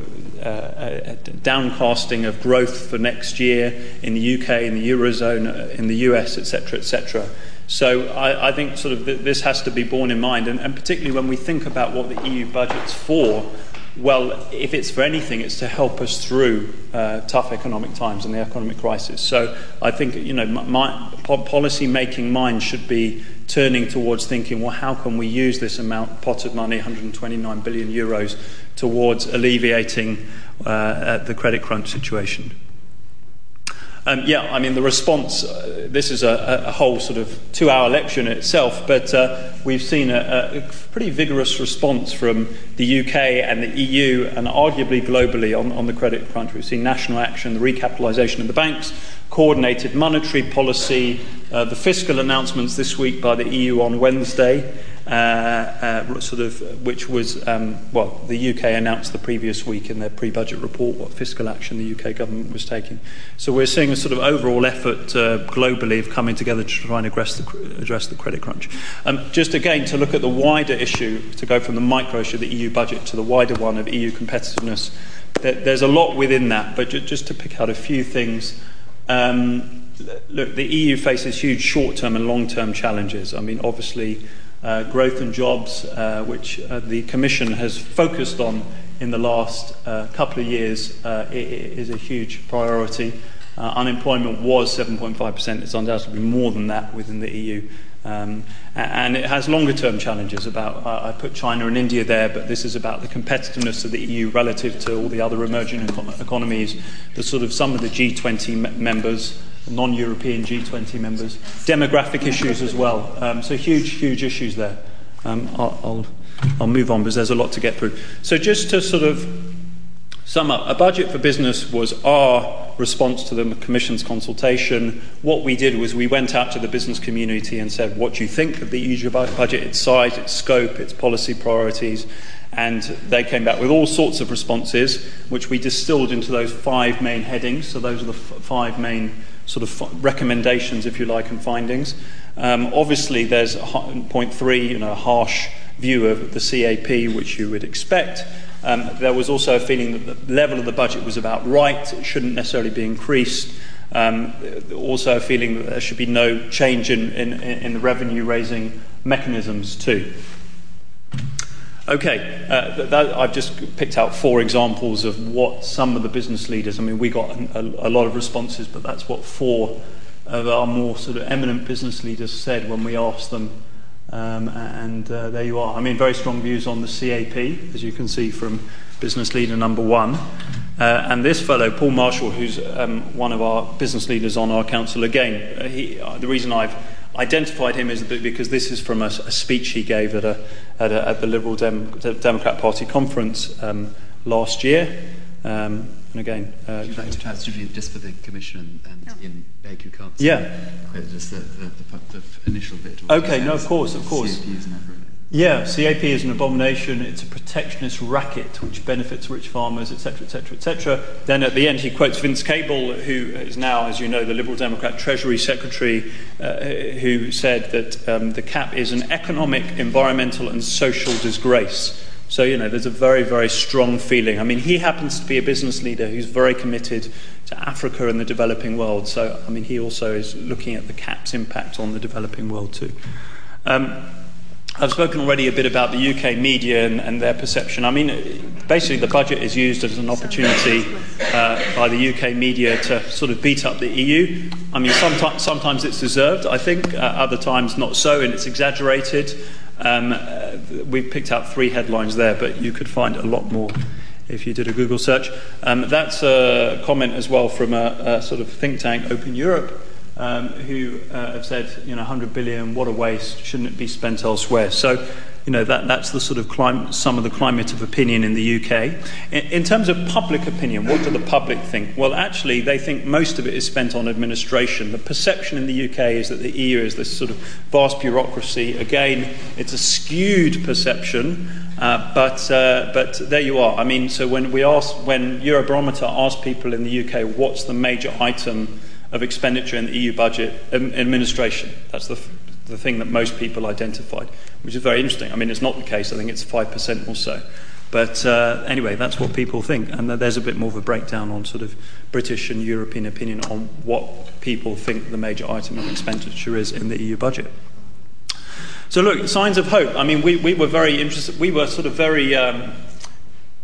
uh, downcasting of growth for next year in the UK, in the Eurozone, in the US, etc., etc. So I, I think sort of th- this has to be borne in mind, and, and particularly when we think about what the EU budget's for. Well, if it's for anything, it's to help us through uh, tough economic times and the economic crisis. So I think you know, my, policy making mind should be turning towards thinking, well, how can we use this amount of money, 129 billion euros, towards alleviating uh, the credit crunch situation? Um, yeah, I mean, the response, uh, this is a, a, whole sort of two hour lecture in itself, but uh, we've seen a, a, pretty vigorous response from the UK and the EU and arguably globally on, on the credit crunch. We've seen national action, the recapitalisation of the banks, coordinated monetary policy, uh, the fiscal announcements this week by the EU on Wednesday. Uh, uh, sort of, which was, um, well, the UK announced the previous week in their pre budget report what fiscal action the UK government was taking. So we're seeing a sort of overall effort uh, globally of coming together to try and address the, address the credit crunch. Um, just again, to look at the wider issue, to go from the micro issue of the EU budget to the wider one of EU competitiveness, there's a lot within that, but just to pick out a few things. Um, look, the EU faces huge short term and long term challenges. I mean, obviously, growth and jobs, uh, which uh, the Commission has focused on in the last uh, couple of years, uh, is a huge priority. Uh, unemployment was 7.5%. It's undoubtedly more than that within the EU. Um, and it has longer term challenges about, uh, I put China and India there, but this is about the competitiveness of the EU relative to all the other emerging econ- economies, the sort of some of the G20 m- members, non European G20 members, demographic issues as well. Um, so huge, huge issues there. Um, I'll, I'll, move on because there's a lot to get through. So just to sort of sum up, a budget for business was our response to the Commission's consultation. What we did was we went out to the business community and said, What do you think of the EU budget, its size, its scope, its policy priorities? And they came back with all sorts of responses, which we distilled into those five main headings. So those are the f- five main sort of recommendations, if you like, and findings. Um, obviously, there's point three, you know, a harsh view of the CAP, which you would expect. Um, there was also a feeling that the level of the budget was about right, it shouldn't necessarily be increased. Um, also, a feeling that there should be no change in, in, in the revenue raising mechanisms, too. Okay, uh, that, I've just picked out four examples of what some of the business leaders, I mean, we got a, a, lot of responses, but that's what four of our more sort of eminent business leaders said when we asked them. Um, and uh, there you are. I mean, very strong views on the CAP, as you can see from business leader number one. Uh, and this fellow, Paul Marshall, who's um, one of our business leaders on our council, again, uh, he, uh, the reason I've identified him is because this is from a, a speech he gave at, a, at, a, at the Liberal Dem- Democrat Party conference um, last year. Um, and again, uh, you like to translate just for the Commission and, and Ian Begg, who can't yeah. just the, the, the, the initial bit. Okay, no, of course, of course. Yeah, CAP is an abomination. It's a protectionist racket which benefits rich farmers, etc., etc., etc. Then at the end, he quotes Vince Cable, who is now, as you know, the Liberal Democrat Treasury Secretary, uh, who said that um, the CAP is an economic, environmental, and social disgrace. So, you know, there's a very, very strong feeling. I mean, he happens to be a business leader who's very committed to Africa and the developing world. So, I mean, he also is looking at the CAP's impact on the developing world, too. Um, I've spoken already a bit about the UK media and, and, their perception. I mean, basically, the budget is used as an opportunity uh, by the UK media to sort of beat up the EU. I mean, sometimes, sometimes it's deserved, I think, uh, other times not so, and it's exaggerated. Um, uh, we've picked out three headlines there, but you could find a lot more if you did a Google search. Um, that's a comment as well from a, a sort of think tank, Open Europe um, who uh, have said, you know, 100 billion, what a waste, shouldn't it be spent elsewhere? So, you know, that, that's the sort of clim- some of the climate of opinion in the UK. In, in, terms of public opinion, what do the public think? Well, actually, they think most of it is spent on administration. The perception in the UK is that the EU is this sort of vast bureaucracy. Again, it's a skewed perception. Uh, but, uh, but there you are. I mean, so when we ask, when Eurobarometer asks people in the UK what's the major item of expenditure in the EU budget administration. That's the, the thing that most people identified, which is very interesting. I mean, it's not the case. I think it's 5% or so. But uh, anyway, that's what people think. And there's a bit more of a breakdown on sort of British and European opinion on what people think the major item of expenditure is in the EU budget. So, look, signs of hope. I mean, we, we were very interested, we were sort of very um,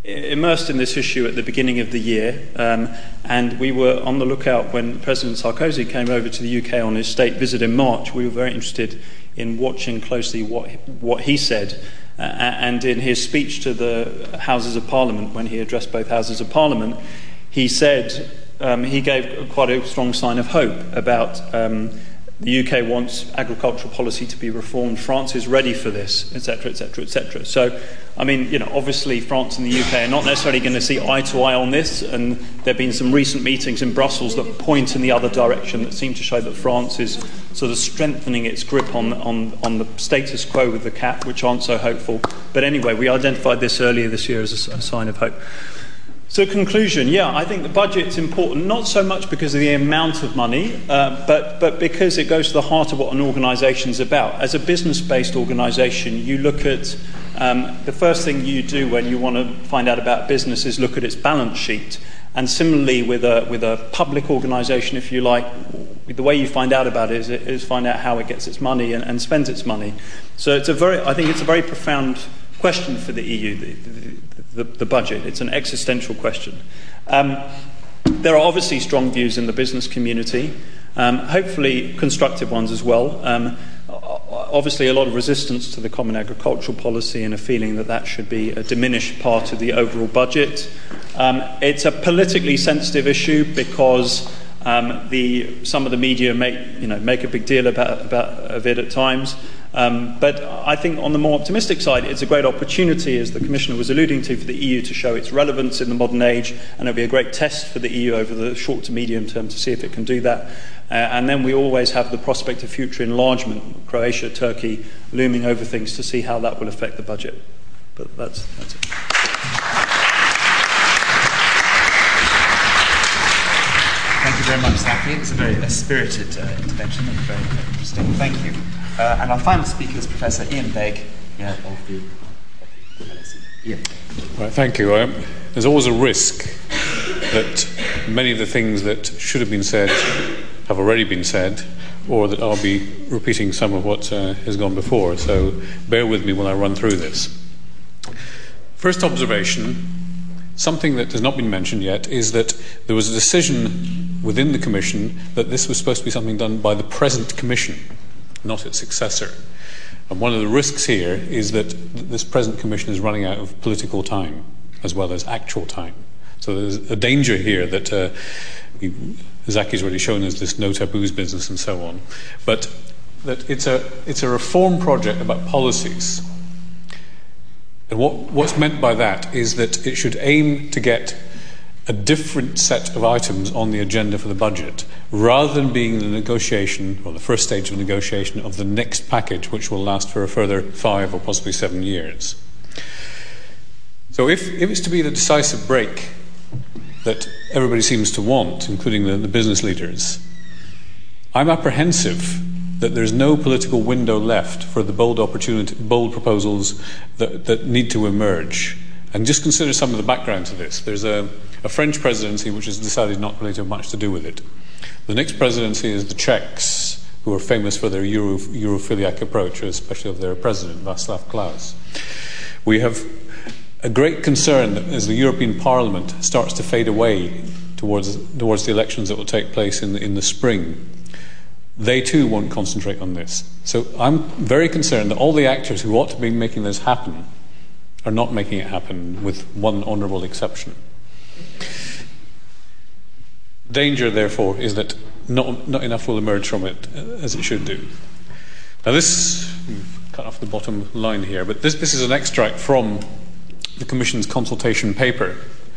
immersed in this issue at the beginning of the year, um, and we were on the lookout when President Sarkozy came over to the UK on his state visit in March. We were very interested in watching closely what, what he said uh, and in his speech to the Houses of Parliament, when he addressed both Houses of Parliament, he said um, he gave quite a strong sign of hope about um, the UK wants agricultural policy to be reformed. France is ready for this, etc., etc., etc. So, I mean, you know, obviously France and the UK are not necessarily going to see eye to eye on this, and there have been some recent meetings in Brussels that point in the other direction that seem to show that France is sort of strengthening its grip on, on, on the status quo with the cap, which aren't so hopeful. But anyway, we identified this earlier this year as a, a sign of hope. So, conclusion yeah, I think the budget's important, not so much because of the amount of money, uh, but, but because it goes to the heart of what an organisation is about. As a business based organisation, you look at um, the first thing you do when you want to find out about business is look at its balance sheet. And similarly, with a, with a public organisation, if you like, the way you find out about it is, is find out how it gets its money and, and spends its money. So, it's a very, I think it's a very profound question for the EU, the, the, the budget. It's an existential question. Um, there are obviously strong views in the business community, um, hopefully constructive ones as well. Um, obviously, a lot of resistance to the common agricultural policy and a feeling that that should be a diminished part of the overall budget. Um, it's a politically sensitive issue because um, the, some of the media make, you know, make a big deal about, about of it at times. Um, but I think on the more optimistic side, it's a great opportunity, as the Commissioner was alluding to, for the EU to show its relevance in the modern age, and it'll be a great test for the EU over the short to medium term to see if it can do that. Uh, and then we always have the prospect of future enlargement, Croatia, Turkey, looming over things to see how that will affect the budget. But that's, that's it. Thank you very much, Zaki. It was a very a spirited uh, intervention and very, very interesting. Thank you. Uh, and our final speaker is Professor Ian Begg yeah, of the, LSE. Ian. Right, thank you. Um, there's always a risk that many of the things that should have been said have already been said, or that I'll be repeating some of what uh, has gone before. So bear with me while I run through this. First observation something that has not been mentioned yet is that there was a decision within the Commission that this was supposed to be something done by the present Commission not its successor. And one of the risks here is that this present commission is running out of political time as well as actual time. So there's a danger here that uh, Zaki's already shown us this no taboos business and so on, but that it's a it's a reform project about policies. And what, what's meant by that is that it should aim to get a different set of items on the agenda for the budget, rather than being the negotiation, or the first stage of negotiation, of the next package, which will last for a further five or possibly seven years. So, if, if it's to be the decisive break that everybody seems to want, including the, the business leaders, I'm apprehensive that there's no political window left for the bold opportunity, bold proposals that, that need to emerge. And just consider some of the background to this. There's a a French presidency which has decided not really to have much to do with it. The next presidency is the Czechs, who are famous for their Euro, Europhiliac approach, especially of their president, Václav Klaus. We have a great concern that as the European Parliament starts to fade away towards, towards the elections that will take place in the, in the spring, they too won't concentrate on this. So I'm very concerned that all the actors who ought to be making this happen are not making it happen, with one honourable exception. Danger, therefore, is that not, not enough will emerge from it uh, as it should do. Now, this, cut off the bottom line here, but this, this is an extract from the Commission's consultation paper,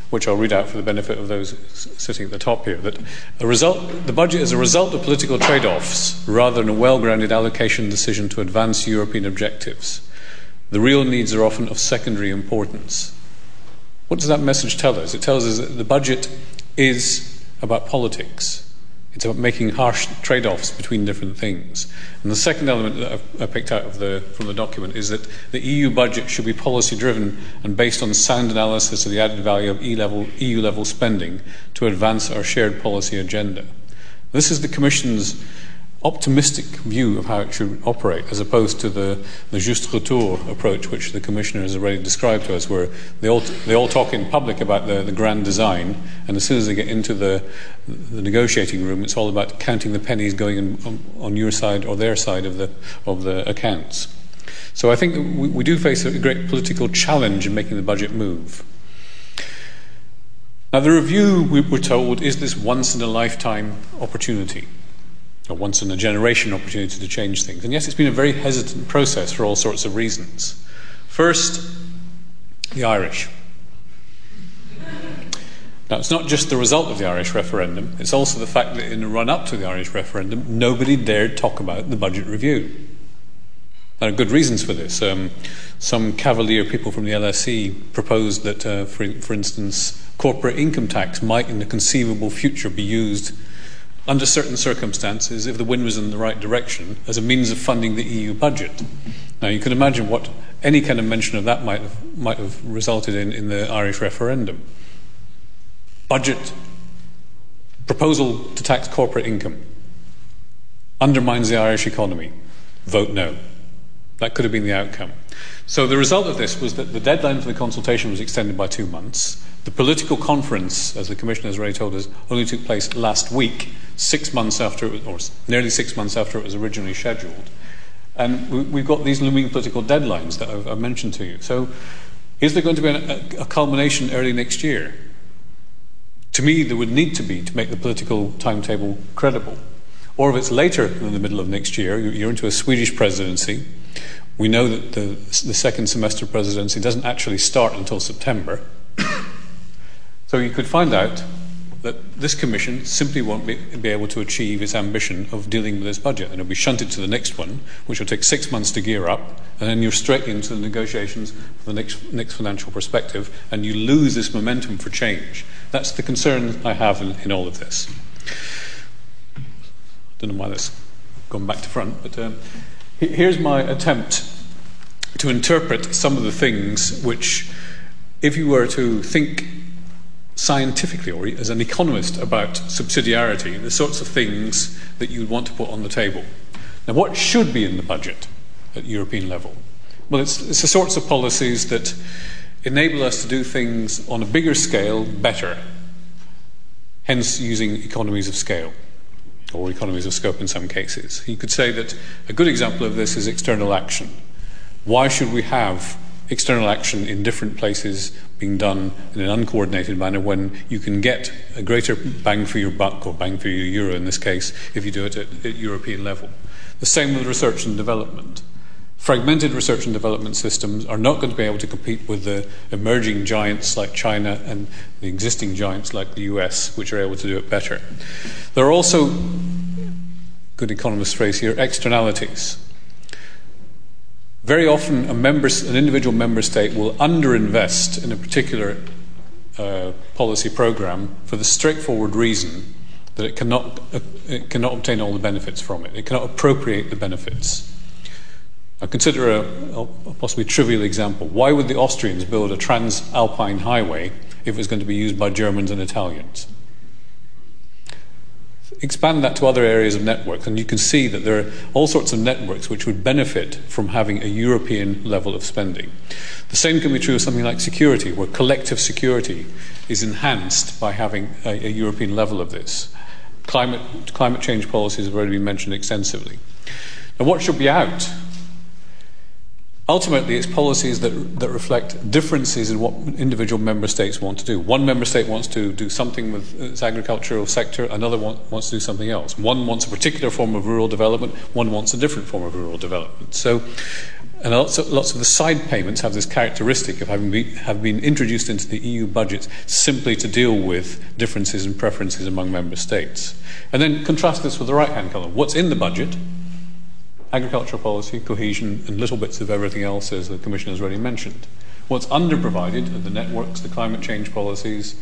which I'll read out for the benefit of those sitting at the top here. That result, the budget is a result of political trade offs rather than a well grounded allocation decision to advance European objectives. The real needs are often of secondary importance. What does that message tell us? It tells us that the budget is about politics. It's about making harsh trade offs between different things. And the second element that I picked out the, from the document is that the EU budget should be policy driven and based on sound analysis of the added value of EU level spending to advance our shared policy agenda. This is the Commission's optimistic view of how it should operate, as opposed to the, the juste retour approach, which the Commissioner has already described to us, where they all, they all talk in public about the, the grand design, and as soon as they get into the, the negotiating room, it's all about counting the pennies going in, on, on your side or their side of the, of the accounts. So I think we, we do face a great political challenge in making the budget move. Now, the review, we were told, is this once in a lifetime opportunity a once in a generation opportunity to change things. And yes, it's been a very hesitant process for all sorts of reasons. First, the Irish. Now, it's not just the result of the Irish referendum, it's also the fact that in the run up to the Irish referendum, nobody dared talk about the budget review. There are good reasons for this. Um, some cavalier people from the LSE proposed that, uh, for, for instance, corporate income tax might, in the conceivable future, be used under certain circumstances, if the wind was in the right direction, as a means of funding the EU budget. Now, you can imagine what any kind of mention of that might have, might have resulted in in the Irish referendum. Budget, proposal to tax corporate income, undermines the Irish economy. Vote no. That could have been the outcome. So the result of this was that the deadline for the consultation was extended by two months. The political conference, as the Commissioner has already told us, only took place last week, six months after it was, or nearly six months after it was originally scheduled. And we, have got these looming political deadlines that I've, I've, mentioned to you. So, is there going to be a, a culmination early next year? To me, there would need to be to make the political timetable credible. Or if it's later than the middle of next year, you're into a Swedish presidency. We know that the, the second semester presidency doesn't actually start until September. so you could find out that this commission simply won't be, be, able to achieve its ambition of dealing with this budget. And it'll be shunted to the next one, which will take six months to gear up, and then you're straight into the negotiations for the next, next financial perspective, and you lose this momentum for change. That's the concern I have in, in all of this. I don't know why that's gone back to front, but um, here's my attempt to interpret some of the things which, if you were to think scientifically or as an economist about subsidiarity, the sorts of things that you'd want to put on the table. Now, what should be in the budget at European level? Well, it's, it's the sorts of policies that enable us to do things on a bigger scale better, hence using economies of scale or economies of scope in some cases. You could say that a good example of this is external action. Why should we have external action in different places being done in an uncoordinated manner when you can get a greater bang for your buck or bang for your euro in this case if you do it at, at European level. The same with research and development. Fragmented research and development systems are not going to be able to compete with the emerging giants like China and the existing giants like the US, which are able to do it better. There are also, good economist phrase here, externalities. Very often, a member, an individual member state will underinvest in a particular uh, policy program for the straightforward reason that it cannot, uh, it cannot obtain all the benefits from it. It cannot appropriate the benefits. Now, consider a, a possibly trivial example. Why would the Austrians build a trans-Alpine highway if it was going to be used by Germans and Italians? expand that to other areas of networks, and you can see that there are all sorts of networks which would benefit from having a European level of spending. The same can be true of something like security, where collective security is enhanced by having a, a European level of this. Climate, climate change policies have already been mentioned extensively. Now, what should be out Ultimately, it's policies that, that reflect differences in what individual member states want to do. One member state wants to do something with its agricultural sector, another one wants to do something else. One wants a particular form of rural development, one wants a different form of rural development. So, and lots of, lots of the side payments have this characteristic of having been, have been introduced into the EU budget simply to deal with differences and preferences among member states. And then contrast this with the right hand column. What's in the budget? Agricultural policy, cohesion, and little bits of everything else, as the Commission has already mentioned. What's underprovided are the networks, the climate change policies,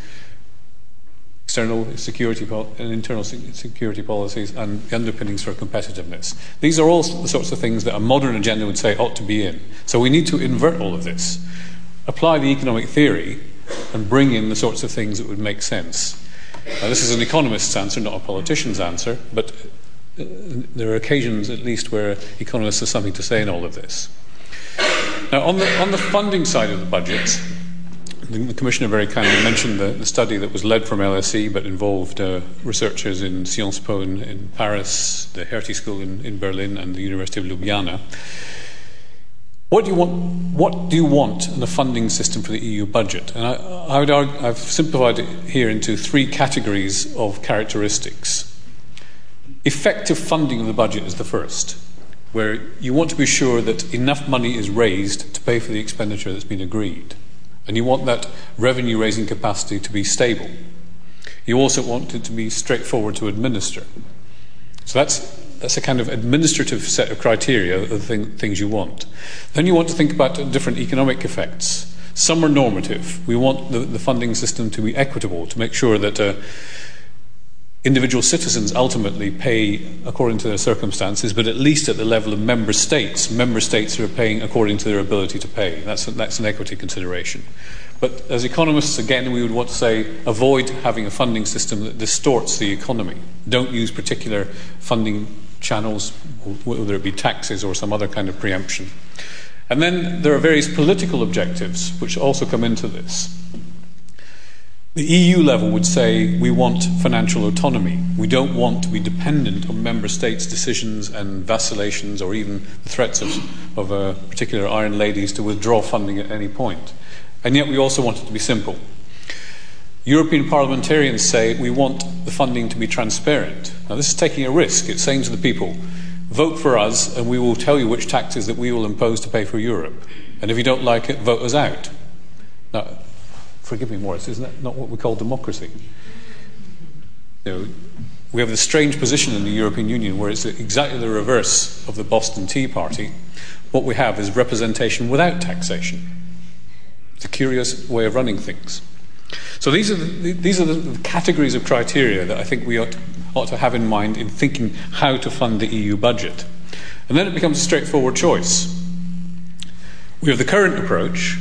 external security and internal security policies, and the underpinnings for competitiveness. These are all the sorts of things that a modern agenda would say ought to be in. So we need to invert all of this, apply the economic theory, and bring in the sorts of things that would make sense. Now, this is an economist's answer, not a politician's answer, but there are occasions at least where economists have something to say in all of this. Now, on the, on the funding side of the budget, the Commissioner very kindly mentioned the, the, study that was led from LSE but involved uh, researchers in Sciences Po in, in, Paris, the Hertie School in, in, Berlin, and the University of Ljubljana. What do you want? What do you want in the funding system for the EU budget? And I, I would argue, I've simplified it here into three categories of characteristics. Effective funding of the budget is the first, where you want to be sure that enough money is raised to pay for the expenditure that's been agreed and you want that revenue raising capacity to be stable. You also want it to be straightforward to administer. So that's, that's a kind of administrative set of criteria of the thing, things you want. Then you want to think about different economic effects. Some are normative. We want the, the funding system to be equitable, to make sure that uh, individual citizens ultimately pay according to their circumstances, but at least at the level of member states, member states are paying according to their ability to pay. That's, a, that's an equity consideration. But as economists, again, we would want to say avoid having a funding system that distorts the economy. Don't use particular funding channels, whether it be taxes or some other kind of preemption. And then there are various political objectives which also come into this. The EU level would say we want financial autonomy. We don't want to be dependent on member states' decisions and vacillations or even the threats of, of uh, particular iron ladies to withdraw funding at any point. And yet we also want it to be simple. European parliamentarians say we want the funding to be transparent. Now, this is taking a risk. It's saying to the people, vote for us and we will tell you which taxes that we will impose to pay for Europe. And if you don't like it, vote us out. Now, forgive me, Morris, isn't that not what we call democracy? You know, we have this strange position in the European Union where it's exactly the reverse of the Boston Tea Party. What we have is representation without taxation. It's a curious way of running things. So these are the, these are the categories of criteria that I think we ought ought to have in mind in thinking how to fund the EU budget. And then it becomes a straightforward choice. We have the current approach,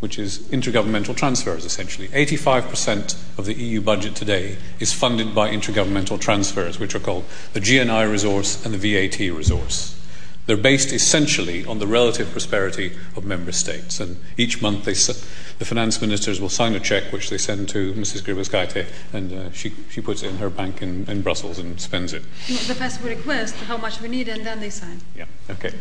which is intergovernmental transfers, essentially. 85% of the EU budget today is funded by intergovernmental transfers, which are called the GNI resource and the VAT resource. They're based essentially on the relative prosperity of member states. And each month, they, the finance ministers will sign a cheque which they send to Mrs. Grybauskaite, and uh, she, she puts it in her bank in, in Brussels and spends it. The first we request how much we need, and then they sign. Yeah, okay.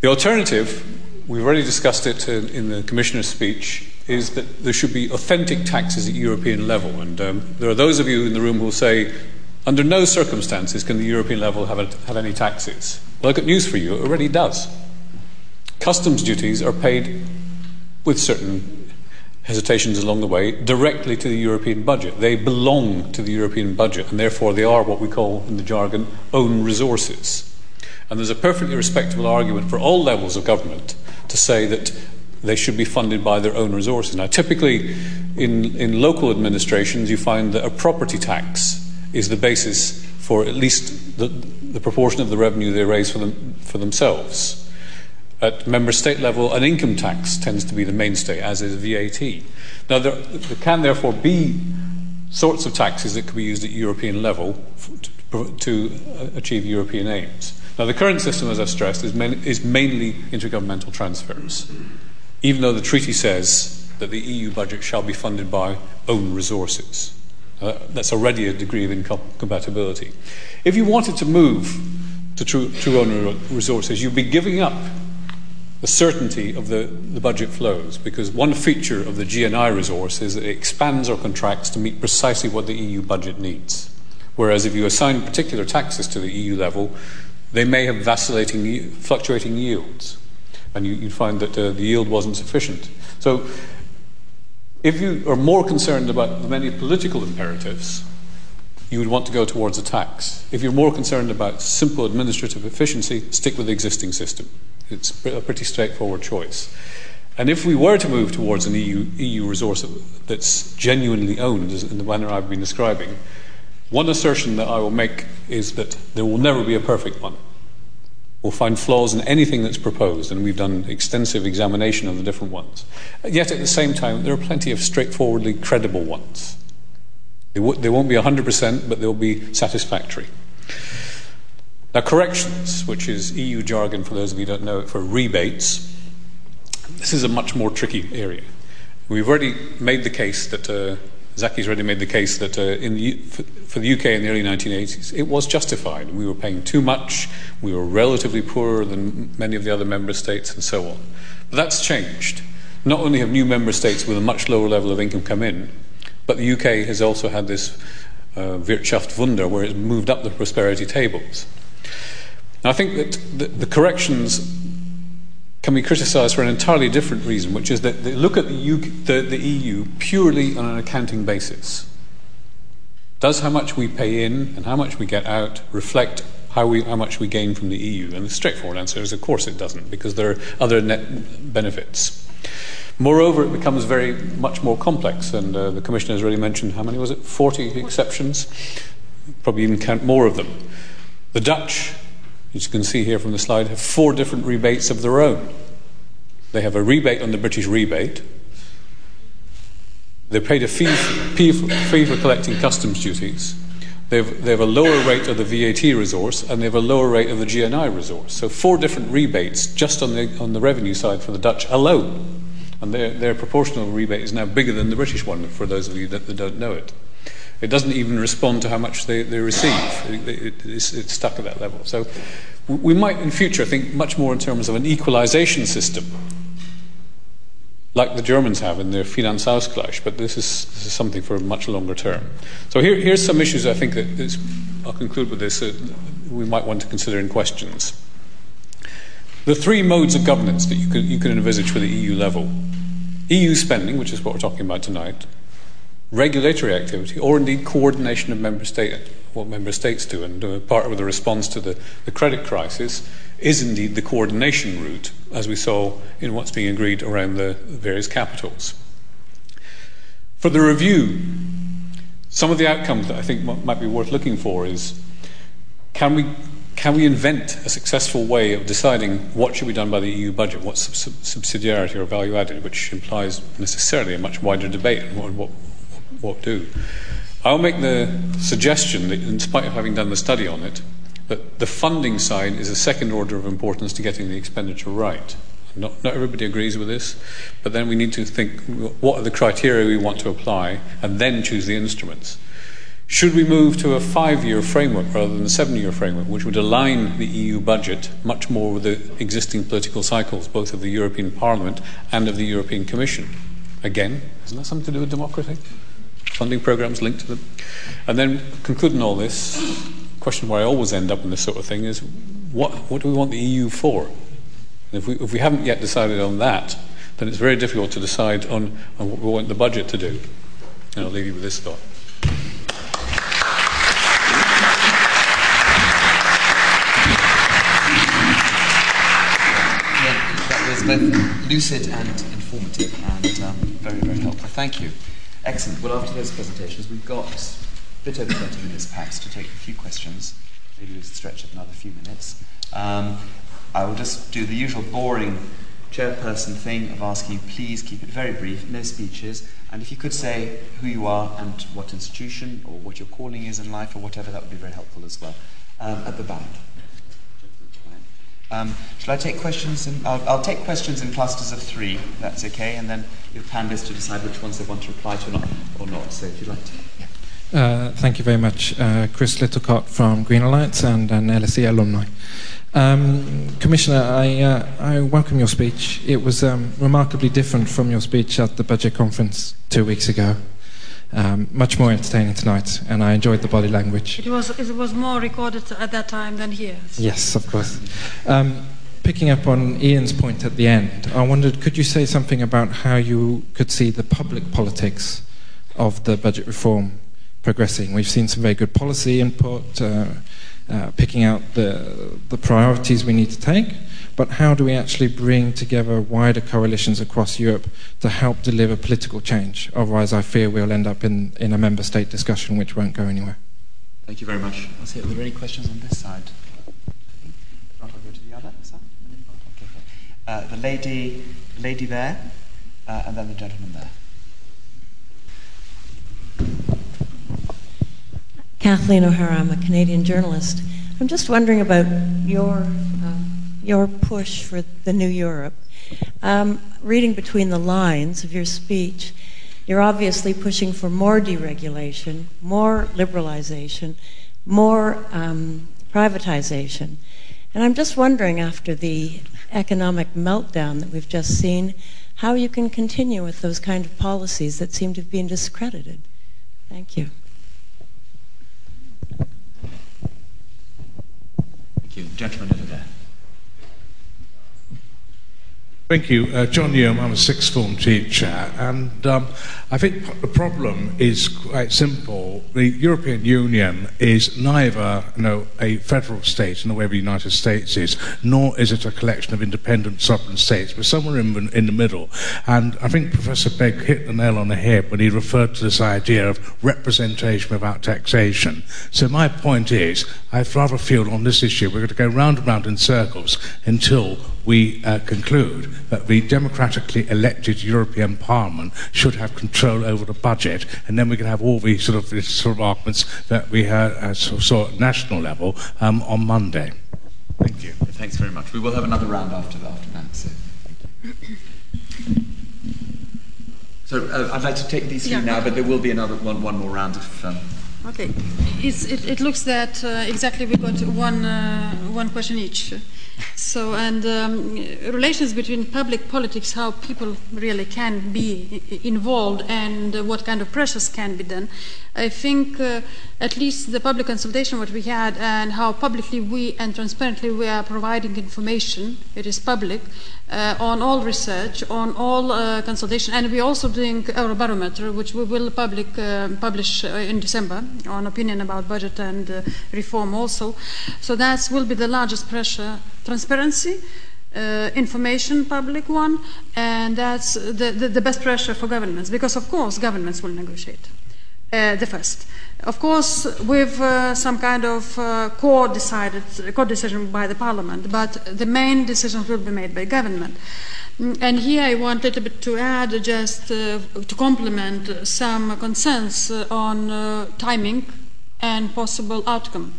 the alternative we've already discussed it in the Commissioner's speech, is that there should be authentic taxes at European level. And um, there are those of you in the room who will say, under no circumstances can the European level have, a, have any taxes. Well, I've got news for you, it already does. Customs duties are paid with certain hesitations along the way directly to the European budget. They belong to the European budget, and therefore they are what we call in the jargon own resources. And there's a perfectly respectable argument for all levels of government to say that they should be funded by their own resources. Now, typically in, in local administrations, you find that a property tax is the basis for at least the, the proportion of the revenue they raise for, them, for themselves. At member state level, an income tax tends to be the mainstay, as is VAT. Now, there, there can therefore be sorts of taxes that could be used at European level to, to achieve European aims. Now, the current system, as I've stressed, is, main, is mainly intergovernmental transfers, even though the treaty says that the EU budget shall be funded by own resources. Uh, that's already a degree of incompatibility. If you wanted to move to true, true own resources, you'd be giving up the certainty of the, the budget flows, because one feature of the GNI resource is that it expands or contracts to meet precisely what the EU budget needs. Whereas if you assign particular taxes to the EU level, they may have vacillating, fluctuating yields, and you, would find that uh, the yield wasn't sufficient. So, if you are more concerned about the many political imperatives, you would want to go towards a tax. If you're more concerned about simple administrative efficiency, stick with the existing system. It's a pretty straightforward choice. And if we were to move towards an EU, EU resource that's genuinely owned, in the manner I've been describing, one assertion that I will make is that there will never be a perfect one. We'll find flaws in anything that's proposed, and we've done extensive examination of the different ones. Yet at the same time, there are plenty of straightforwardly credible ones. They, w- they won't be 100%, but they'll be satisfactory. Now, corrections, which is EU jargon for those of you who don't know it, for rebates, this is a much more tricky area. We've already made the case that, uh, Zaki's already made the case that uh, the, for, the UK in the early 1980s, it was justified. We were paying too much, we were relatively poorer than many of the other member states, and so on. But that's changed. Not only have new member states with a much lower level of income come in, but the UK has also had this uh, Wirtschaftswunder where it's moved up the prosperity tables. Now, I think that the, the corrections can be criticised for an entirely different reason, which is that they look at the, UK, the, the EU purely on an accounting basis. Does how much we pay in and how much we get out reflect how, we, how much we gain from the EU? And the straightforward answer is, of course, it doesn't, because there are other net benefits. Moreover, it becomes very much more complex, and uh, the Commissioner has already mentioned how many was it? 40 exceptions? Probably even count more of them. The Dutch as you can see here from the slide, have four different rebates of their own. They have a rebate on the British rebate. They're paid a fee, fee for collecting customs duties. They have, they have, a lower rate of the VAT resource and they have a lower rate of the GNI resource. So, four different rebates just on the, on the revenue side for the Dutch alone. And their, their proportional rebate is now bigger than the British one, for those of you that, that don't know it. It doesn't even respond to how much they, they receive. It, it, it's, it's, stuck at that level. So we might in future think much more in terms of an equalization system, like the Germans have in their Finanzausgleich, but this is, this is something for a much longer term. So here, here's some issues I think that I'll conclude with this uh, we might want to consider in questions. The three modes of governance that you can, you can envisage for the EU level EU spending, which is what we're talking about tonight, regulatory activity, or indeed coordination of member state, what member states do. And uh, part of the response to the, the credit crisis is indeed the coordination route, as we saw in what's being agreed around the various capitals. For the review, some of the outcomes that I think might be worth looking for is can we can we invent a successful way of deciding what should be done by the EU budget, what's subsidiarity or value added, which implies necessarily a much wider debate on what, what do. I'll make the suggestion that, in spite of having done the study on it, that the funding side is a second order of importance to getting the expenditure right. Not, not everybody agrees with this, but then we need to think what are the criteria we want to apply and then choose the instruments. Should we move to a five year framework rather than a seven year framework, which would align the EU budget much more with the existing political cycles, both of the European Parliament and of the European Commission? Again, isn't that something to do with democracy? Funding programs linked to them. And then concluding all this, question where I always end up in this sort of thing is what, what do we want the EU for? If we, if we haven't yet decided on that, then it's very difficult to decide on, on what we want the budget to do. And I'll leave you with this thought. that was both lucid and informative and um, very, very helpful. Thank you. Excellent. Well, after those presentations, we've got a bit over 30 minutes perhaps to take a few questions. Maybe we'll stretch it another few minutes. Um, I will just do the usual boring chairperson thing of asking you please keep it very brief, no speeches, and if you could say who you are and what institution or what your calling is in life or whatever, that would be very helpful as well. Um, at the back. Um, shall I take questions? In, I'll, I'll, take questions in clusters of three, that's okay, and then your panelists to decide which ones they want to reply to or not. Or not. So if you'd like to. Yeah. Uh, thank you very much. Uh, Chris Littlecott from Green Alliance and an LSE alumni. Um, Commissioner, I, uh, I, welcome your speech. It was um, remarkably different from your speech at the budget conference two weeks ago. Um, much more entertaining tonight, and I enjoyed the body language. It was, it was more recorded at that time than here. Yes, of course. Um, picking up on Ian's point at the end, I wondered could you say something about how you could see the public politics of the budget reform progressing? We've seen some very good policy input, uh, uh, picking out the, the priorities we need to take, but how do we actually bring together wider coalitions across Europe to help deliver political change? Otherwise, I fear we'll end up in, in a member state discussion which won't go anywhere. Thank you very much. I'll see, are there any questions on this side? I'll go to the other side. Okay. Uh, the lady, lady there, uh, and then the gentleman there. Kathleen O'Hara, I'm a Canadian journalist. I'm just wondering about your uh, your push for the new Europe. Um, reading between the lines of your speech, you're obviously pushing for more deregulation, more liberalization, more um, privatization. And I'm just wondering, after the economic meltdown that we've just seen, how you can continue with those kind of policies that seem to have been discredited. Thank you. Thank you. Gentleman over there. Thank you. Uh, John Newham, I'm a sixth form teacher, and um, I think the problem is quite simple. The European Union is neither you know, a federal state in the way the United States is, nor is it a collection of independent sovereign states. We're somewhere in, in the middle. And I think Professor Begg hit the nail on the head when he referred to this idea of representation without taxation. So my point is, I rather feel on this issue we're going to go round and round in circles until we uh, conclude that the democratically elected European Parliament should have control over the budget, and then we can have all these sort of, sort of arguments that we had uh, saw at national level um, on Monday. Thank you. Thanks very much. We will have another round after, after that. So, so uh, I'd like to take these three yeah. now, but there will be another one, one more round if. Um, Okay. It, it, looks that uh, exactly we got one, uh, one question each. So, and um, relations between public politics, how people really can be involved, and uh, what kind of pressures can be done. I think uh, at least the public consultation what we had and how publicly we and transparently we are providing information, it is public, uh, on all research, on all uh, consultation, and we're also doing Eurobarometer, which we will public, uh, publish uh, in December on opinion about budget and reform also. So that will be the largest pressure, transparency, uh, information public one, and that's the, the, the, best pressure for governments, because of course governments will negotiate. Uh, the first. Of course, with uh, some kind of uh, core decided, core decision by the parliament, but the main decisions will be made by government. Mm, and here I want a little bit to add, just uh, to complement some concerns on uh, timing and possible outcome.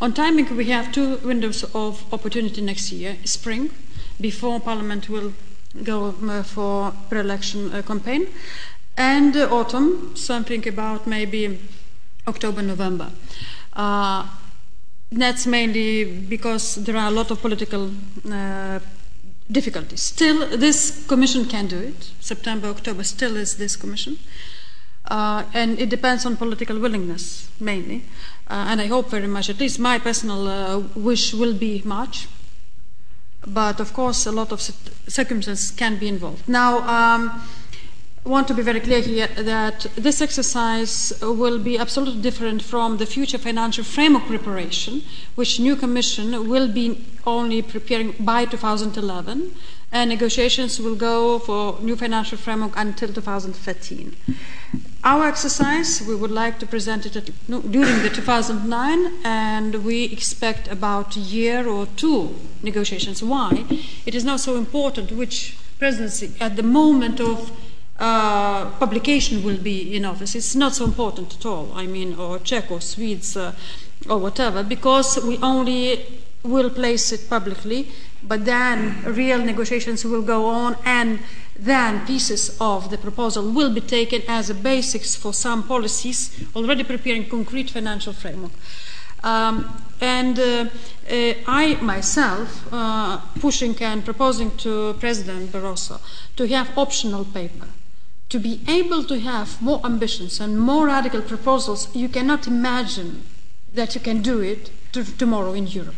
On timing, we have two windows of opportunity next year: spring, before Parliament will go for pre-election campaign, and uh, autumn, something about maybe October, November. Uh, that's mainly because there are a lot of political uh, difficulties. Still, this commission can do it. September, October still is this commission. Uh, and it depends on political willingness mainly. Uh, and I hope very much, at least my personal uh, wish will be March. But of course, a lot of circumstances can be involved. Now, um, want to be very clear here that this exercise will be absolutely different from the future financial framework preparation, which new commission will be only preparing by 2011, and negotiations will go for new financial framework until 2013. Our exercise, we would like to present it at, no, during the 2009, and we expect about a year or two negotiations. Why? It is not so important which presidency at the moment of uh, publication will be in office. It's not so important at all. I mean, or Czech or Swedes uh, or whatever, because we only will place it publicly, but then real negotiations will go on, and then pieces of the proposal will be taken as a basis for some policies already preparing concrete financial framework. Um, and uh, uh, I myself uh, pushing and proposing to President Barroso to have optional paper to be able to have more ambitions and more radical proposals, you cannot imagine that you can do it to, tomorrow in Europe.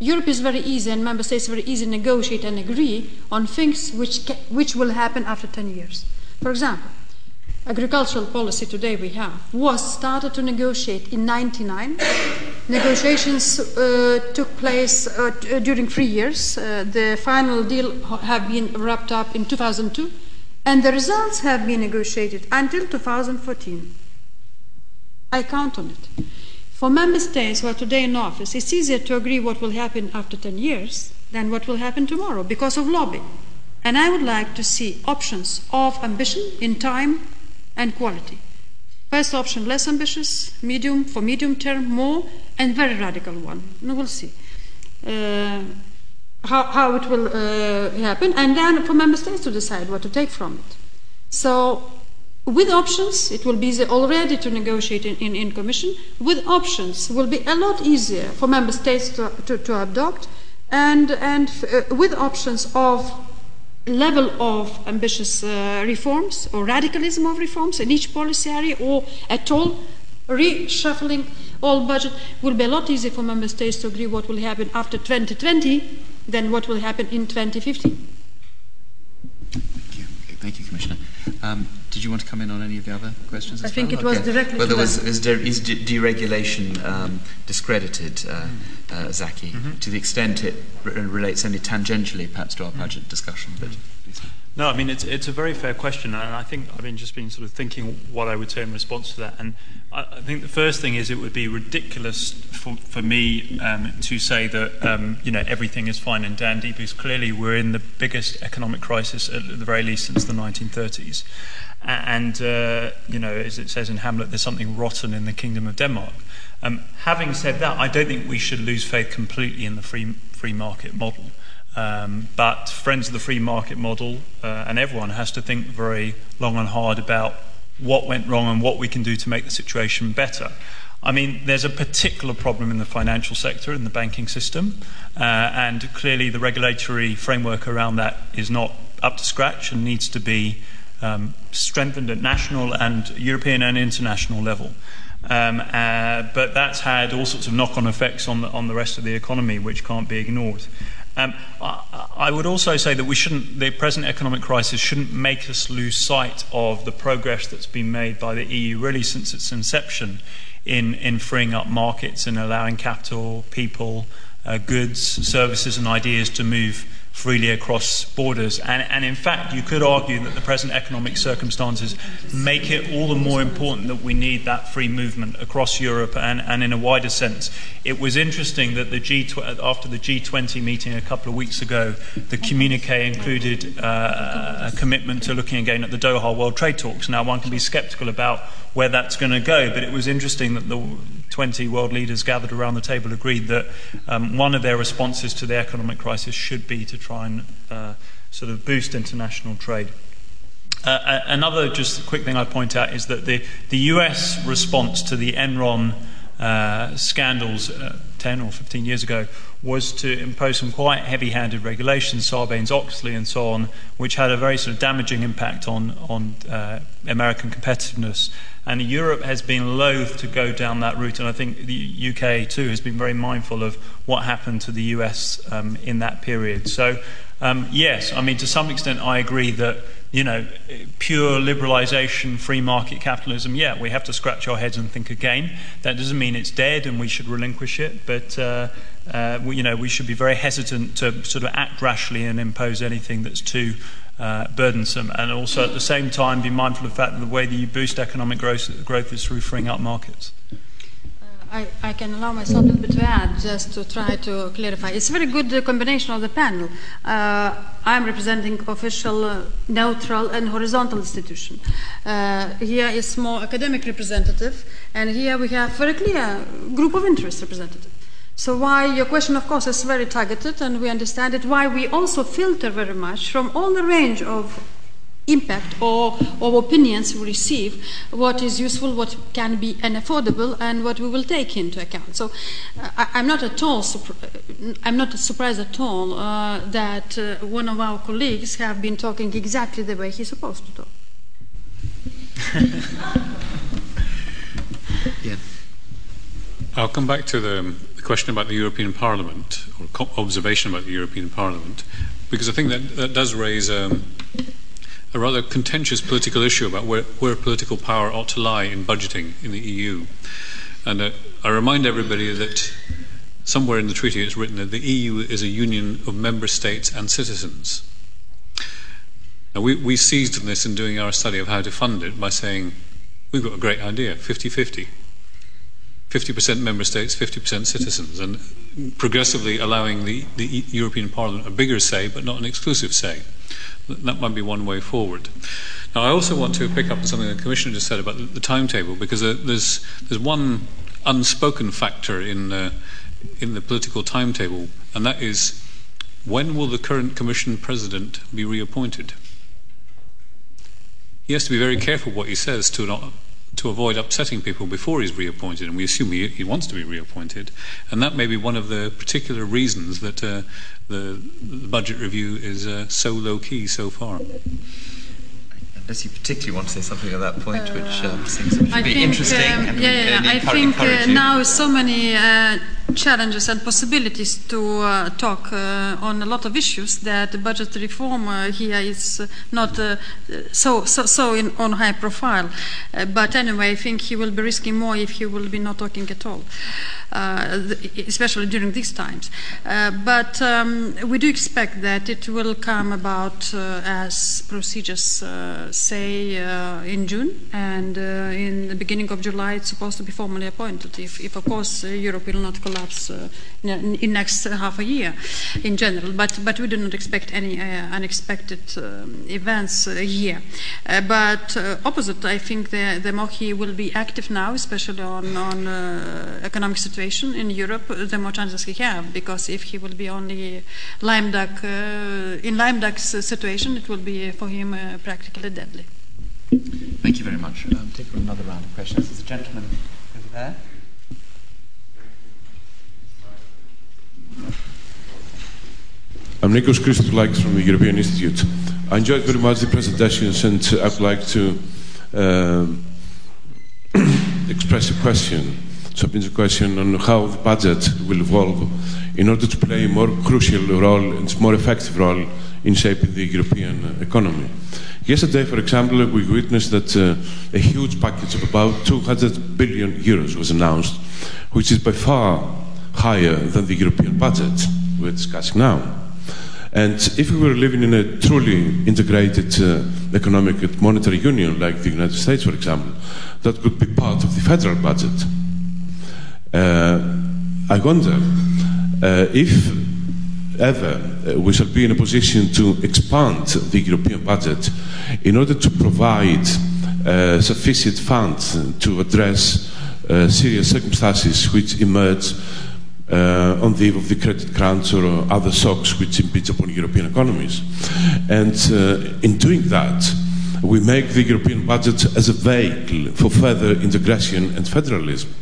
Europe is very easy, and member states very easy to negotiate and agree on things which, ca- which will happen after 10 years. For example, agricultural policy today we have was started to negotiate in 99 Negotiations uh, took place uh, t- uh, during three years. Uh, the final deal have been wrapped up in 2002, and the results have been negotiated until 2014. I count on it. For member states who are today in office, it's easier to agree what will happen after 10 years than what will happen tomorrow because of lobbying. And I would like to see options of ambition in time and quality. First option, less ambitious, medium, for medium term, more, and very radical one. We'll see uh, how, how it will uh, happen, and then for member states to decide what to take from it. So, with options, it will be easier already to negotiate in, in, in Commission. With options, will be a lot easier for member states to, to, to adopt, and, and uh, with options of level of ambitious uh, reforms or radicalism of reforms in each policy area or at all reshuffling all budget will be a lot easier for member states to agree what will happen after 2020 than what will happen in 2050. Thank you. Thank you, Commissioner. Um, did you want to come in on any of the other questions? I think well? it was Okay. directly Well, there was is, de- is de- deregulation um, discredited, uh, uh, Zaki, to the extent it r- relates only tangentially, perhaps, to our budget discussion. But No, I mean it's it's a very fair question, and I think I've been just been sort of thinking what I would say in response to that. And I, think the first thing is it would be ridiculous for, for me um, to say that um, you know everything is fine and dandy because clearly we're in the biggest economic crisis at the very least since the 1930s. And uh, you know, as it says in Hamlet, there's something rotten in the kingdom of Denmark. Um, having said that, I don't think we should lose faith completely in the free free market model. Um, but friends of the free market model, uh, and everyone has to think very long and hard about what went wrong and what we can do to make the situation better. I mean, there's a particular problem in the financial sector, in the banking system, uh, and clearly the regulatory framework around that is not up to scratch and needs to be um, strengthened at national and European and international level. Um, uh, but that's had all sorts of knock-on effects on the, on the rest of the economy, which can't be ignored. Um, I, would also say that we shouldn't, the present economic crisis shouldn't make us lose sight of the progress that's been made by the EU really since its inception in, in freeing up markets and allowing capital, people, uh, goods, services, and ideas to move freely across borders. And, and in fact, you could argue that the present economic circumstances make it all the more important that we need that free movement across Europe and, and in a wider sense. It was interesting that the G after the G20 meeting a couple of weeks ago, the communique included uh, a commitment to looking again at the Doha World Trade Talks. Now, one can be sceptical about where that's going to go, but it was interesting that the 20 world leaders gathered around the table agreed that um, one of their responses to the economic crisis should be to try and uh, sort of boost international trade. Uh, another just quick thing I'd point out is that the, the US response to the Enron uh, scandals uh, 10 or 15 years ago was to impose some quite heavy handed regulations, Sarbanes Oxley and so on, which had a very sort of damaging impact on, on uh, American competitiveness. And Europe has been loath to go down that route, and I think the UK too has been very mindful of what happened to the US um, in that period. So, um, yes, I mean, to some extent, I agree that you know, pure liberalisation, free market capitalism, yeah, we have to scratch our heads and think again. That doesn't mean it's dead and we should relinquish it, but, uh, uh, we, you know, we should be very hesitant to sort of act rashly and impose anything that's too uh, burdensome. And also at the same time, be mindful of the fact that the way that you boost economic growth, growth is through freeing up markets. I, I, can allow myself a little bit to add, just to try to clarify. It's a very good uh, combination of the panel. Uh, I'm representing official, uh, neutral, and horizontal institution. Uh, here is more academic representative, and here we have very clear group of interest representative. So why your question, of course, is very targeted, and we understand it. Why we also filter very much from all the range of impact or, or opinions we receive, what is useful, what can be unaffordable, and what we will take into account. So uh, I, am not at all I'm not surprised at all uh, that uh, one of our colleagues have been talking exactly the way he's supposed to talk. yeah. I'll come back to the, the question about the European Parliament or co- observation about the European Parliament because I think that that does raise. Um, a rather contentious political issue about where, where, political power ought to lie in budgeting in the EU. And uh, I remind everybody that somewhere in the treaty it's written that the EU is a union of member states and citizens. Now, we, we seized on this in doing our study of how to fund it by saying, we've got a great idea 50 50. 50% member states, 50% citizens, and progressively allowing the, the European Parliament a bigger say, but not an exclusive say. That might be one way forward. Now, I also want to pick up on something the Commissioner just said about the, timetable, because uh, there's, there's one unspoken factor in, uh, in the political timetable, and that is when will the current Commission President be reappointed? He has to be very careful what he says to not to avoid upsetting people before he's reappointed, and we assume he, he, wants to be reappointed, and that may be one of the particular reasons that uh, the, the, budget review is uh, so low key so far unless you particularly want to say something at that point, uh, which um, seems to be think, interesting. Um, yeah, yeah, yeah. I think uh, now so many uh, challenges and possibilities to uh, talk uh, on a lot of issues that the budget reform uh, here is not so so, so in, on high profile. but anyway, I think he will be risking more if he will be not talking at all. Uh, especially during these times. Uh, but um, we do expect that it will come about uh, as procedures say uh, in June, and uh, in the beginning of July it's supposed to be formally appointed. If, if of course, uh, Europe will not collapse in, in next half a year in general. But but we do not expect any unexpected um, events here. but opposite, I think the the MOHI will be active now, especially on on economic situation in Europe, the more chances he have. Because if he will be only lame duck uh, in lame duck's situation, it will be for him uh, practically deadly. Thank you very much. Um, take another round of questions. There's a gentleman over there. I'm Nikos Christodoulakis from the European Institute. I enjoyed very much the presentations and I'd like to uh, express a question submits a question on how the budget will evolve in order to play a more crucial role and more effective role in shaping the European economy. Yesterday, for example, we witnessed that uh, a huge package of about 200 billion euros was announced, which is by far higher than the European budget we're discussing now. And if we were living in a truly integrated uh, economic and monetary union, like the United States, for example, that could be part of the federal budget. Uh, I wonder uh, if ever uh, we shall be in a position to expand the European budget in order to provide uh, sufficient funds to address uh, serious circumstances which emerge uh, on the eve of the credit crunch or other shocks which impinge upon European economies. And in doing that, we make the European budget as a vehicle for further integration and federalism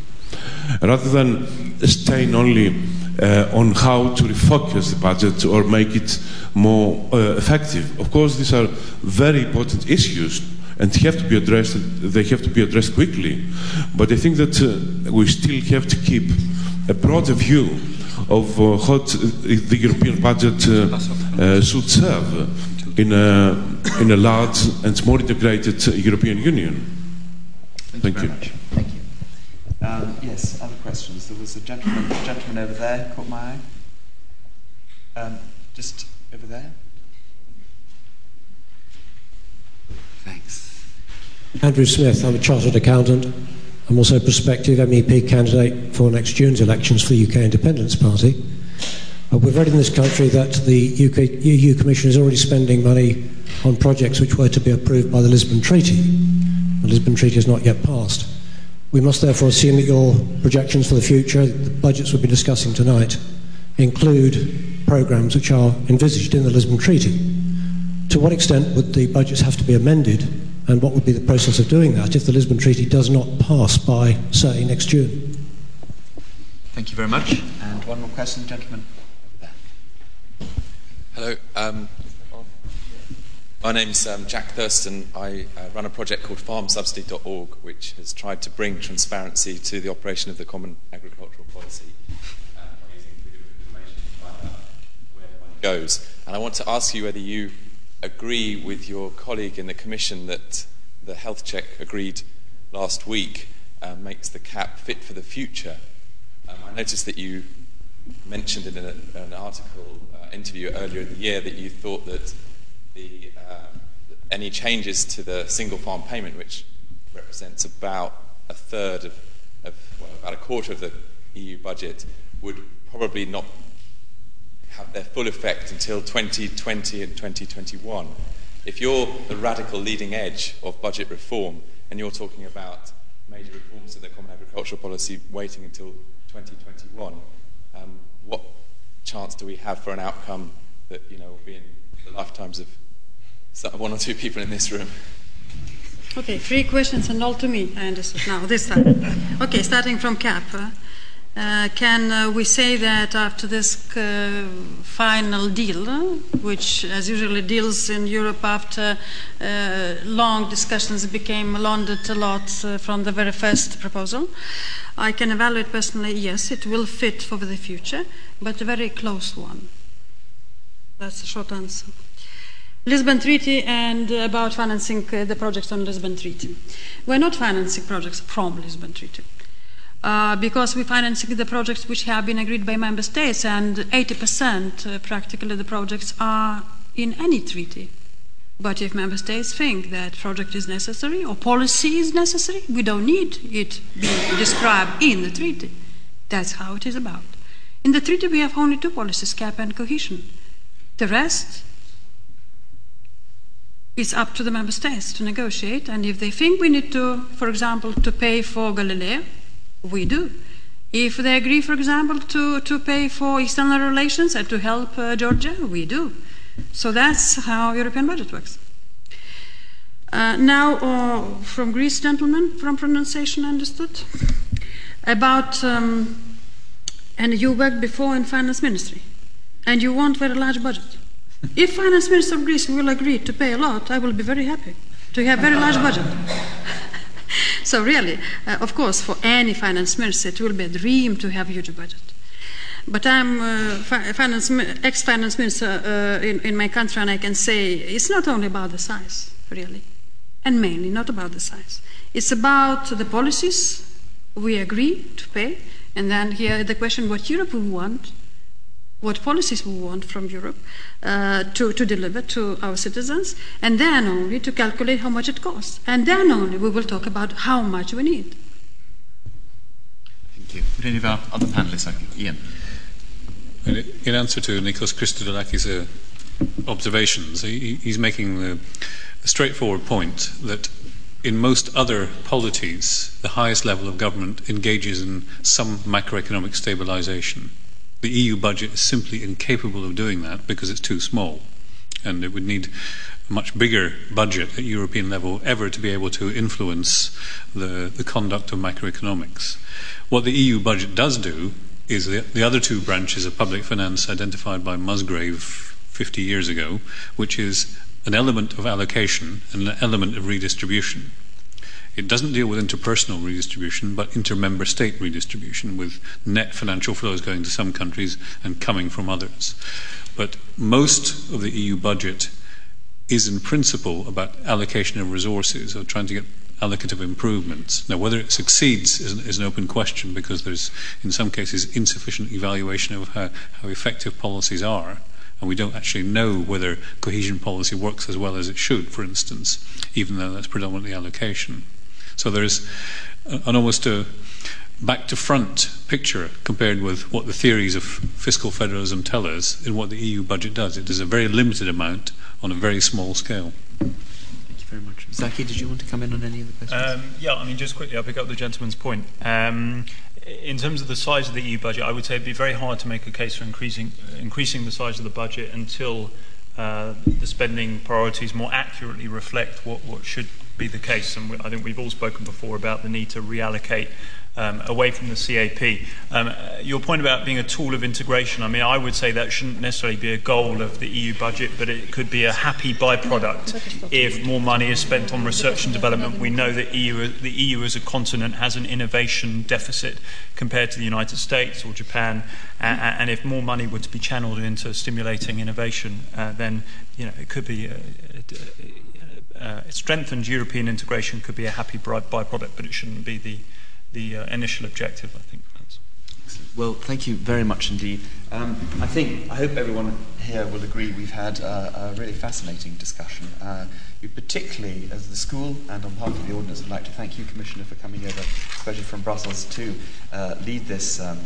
rather than staying only uh, on how to refocus the budget or make it more uh, effective. Of course, these are very important issues and have to be addressed. They have to be addressed quickly. But I think that uh, we still have to keep a broader view of uh, what the European budget uh, uh, should serve in a, in a large and more integrated European Union. Thank, Thank you. Um, yes, other questions. There was a gentleman, a gentleman over there caught my eye. Um, just over there. Thanks. Andrew Smith. I'm a chartered accountant. I'm also a prospective MEP candidate for next June's elections for the UK Independence Party. Uh, we've read in this country that the UK, EU Commission is already spending money on projects which were to be approved by the Lisbon Treaty. The Lisbon Treaty has not yet passed. We must therefore assume that your projections for the future, the budgets we'll be discussing tonight, include programmes which are envisaged in the Lisbon Treaty. To what extent would the budgets have to be amended, and what would be the process of doing that if the Lisbon Treaty does not pass by, say, next June? Thank you very much. And one more question, gentlemen. Hello. Um, my name's um, Jack Thurston. I uh, run a project called farmsubsidy.org, which has tried to bring transparency to the operation of the Common Agricultural Policy uh, using information to find where the money goes. And I want to ask you whether you agree with your colleague in the Commission that the health check agreed last week uh, makes the CAP fit for the future. Um, I noticed that you mentioned in an, an article uh, interview earlier in the year that you thought that the, any changes to the single farm payment, which represents about a third of, of well, about a quarter of the EU budget, would probably not have their full effect until 2020 and 2021. If you're the radical leading edge of budget reform and you're talking about major reforms to the common agricultural policy waiting until 2021, um, what chance do we have for an outcome that you know will be in the lifetimes of one or two people in this room? Okay, three questions and all to me. I understood now this time. Okay, starting from CAP. Uh, uh, can uh, we say that after this uh, final deal, which as usually deals in Europe after uh, long discussions became laundered a lot uh, from the very first proposal, I can evaluate personally, yes, it will fit for the future, but a very close one. That's a short answer. Lisbon Treaty and about financing uh, the projects on Lisbon Treaty. We're not financing projects from Lisbon Treaty. Uh, because we're financing the projects which have been agreed by member states, and 80% uh, practically the projects are in any treaty. But if member states think that project is necessary or policy is necessary, we don't need it being described in the treaty. That's how it is about. In the treaty, we have only two policies, CAP and cohesion. The rest is up to the member states to negotiate, and if they think we need to, for example, to pay for Galileo, we do. If they agree, for example, to, to pay for external relations and to help uh, Georgia, we do. So that's how European budget works. Uh, now, uh, from Greece, gentlemen, from pronunciation understood, about, um, and you worked before in finance ministry, and you want very large budget. If finance minister of Greece will agree to pay a lot, I will be very happy to have very large budget. so really, uh, of course, for any finance minister, it will be a dream to have huge budget. But I'm uh, finance, ex-finance minister uh, in, in my country, and I can say it's not only about the size, really, and mainly not about the size. It's about the policies we agree to pay, and then here the question: what Europe will want what policies we want from Europe uh, to, to deliver to our citizens, and then only to calculate how much it costs. And then only we will talk about how much we need. Thank you. Would any of our other panelists like Ian? In answer to Nikos Christodoulakis' uh, observations, he, he's making the, the straightforward point that in most other polities, the highest level of government engages in some macroeconomic stabilization. The EU budget is simply incapable of doing that because it's too small. And it would need a much bigger budget at European level ever to be able to influence the, the conduct of macroeconomics. What the EU budget does do is the, the other two branches of public finance identified by Musgrave 50 years ago, which is an element of allocation and an element of redistribution. It doesn't deal with interpersonal redistribution, but inter-member state redistribution, with net financial flows going to some countries and coming from others. But most of the EU budget is in principle about allocation of resources or trying to get allocative improvements. Now, whether it succeeds is, is, an open question because there's, in some cases, insufficient evaluation of how, how effective policies are. And we don't actually know whether cohesion policy works as well as it should, for instance, even though that's predominantly allocation. So there's an almost a back to front picture compared with what the theories of fiscal federalism tell us and what the EU budget does. It is a very limited amount on a very small scale. Thank you very much. Zaki, did you want to come in on any of the questions? Um, yeah, I mean, just quickly, I'll pick up the gentleman's point. Um, in terms of the size of the EU budget, I would say it'd be very hard to make a case for increasing, increasing the size of the budget until uh, the spending priorities more accurately reflect what, what should be the case. And I think we've all spoken before about the need to reallocate um, away from the CAP. Um, your point about being a tool of integration, I mean, I would say that shouldn't necessarily be a goal of the EU budget, but it could be a happy byproduct if more money is spent on research and development. We know that EU, the EU as a continent has an innovation deficit compared to the United States or Japan, and, and if more money were to be channeled into stimulating innovation, uh, then you know it could be. Uh, uh, strengthened European integration could be a happy byproduct, but it shouldn't be the the uh, initial objective. I think that's. Well, thank you very much indeed. Um, I think, I hope everyone here will agree we've had a, a really fascinating discussion. Uh, we particularly, as the school and on behalf of the audience, would like to thank you, Commissioner, for coming over, especially from Brussels, to uh, lead this um,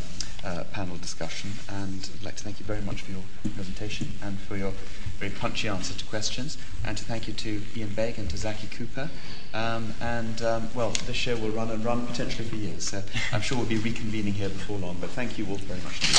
uh, panel discussion. And I'd like to thank you very much for your presentation and for your very punchy answer to questions. And to thank you to Ian Begg and to Zaki Cooper. Um, and, um, well, this show will run and run potentially for years. So I'm sure we'll be reconvening here before long. But thank you all very much.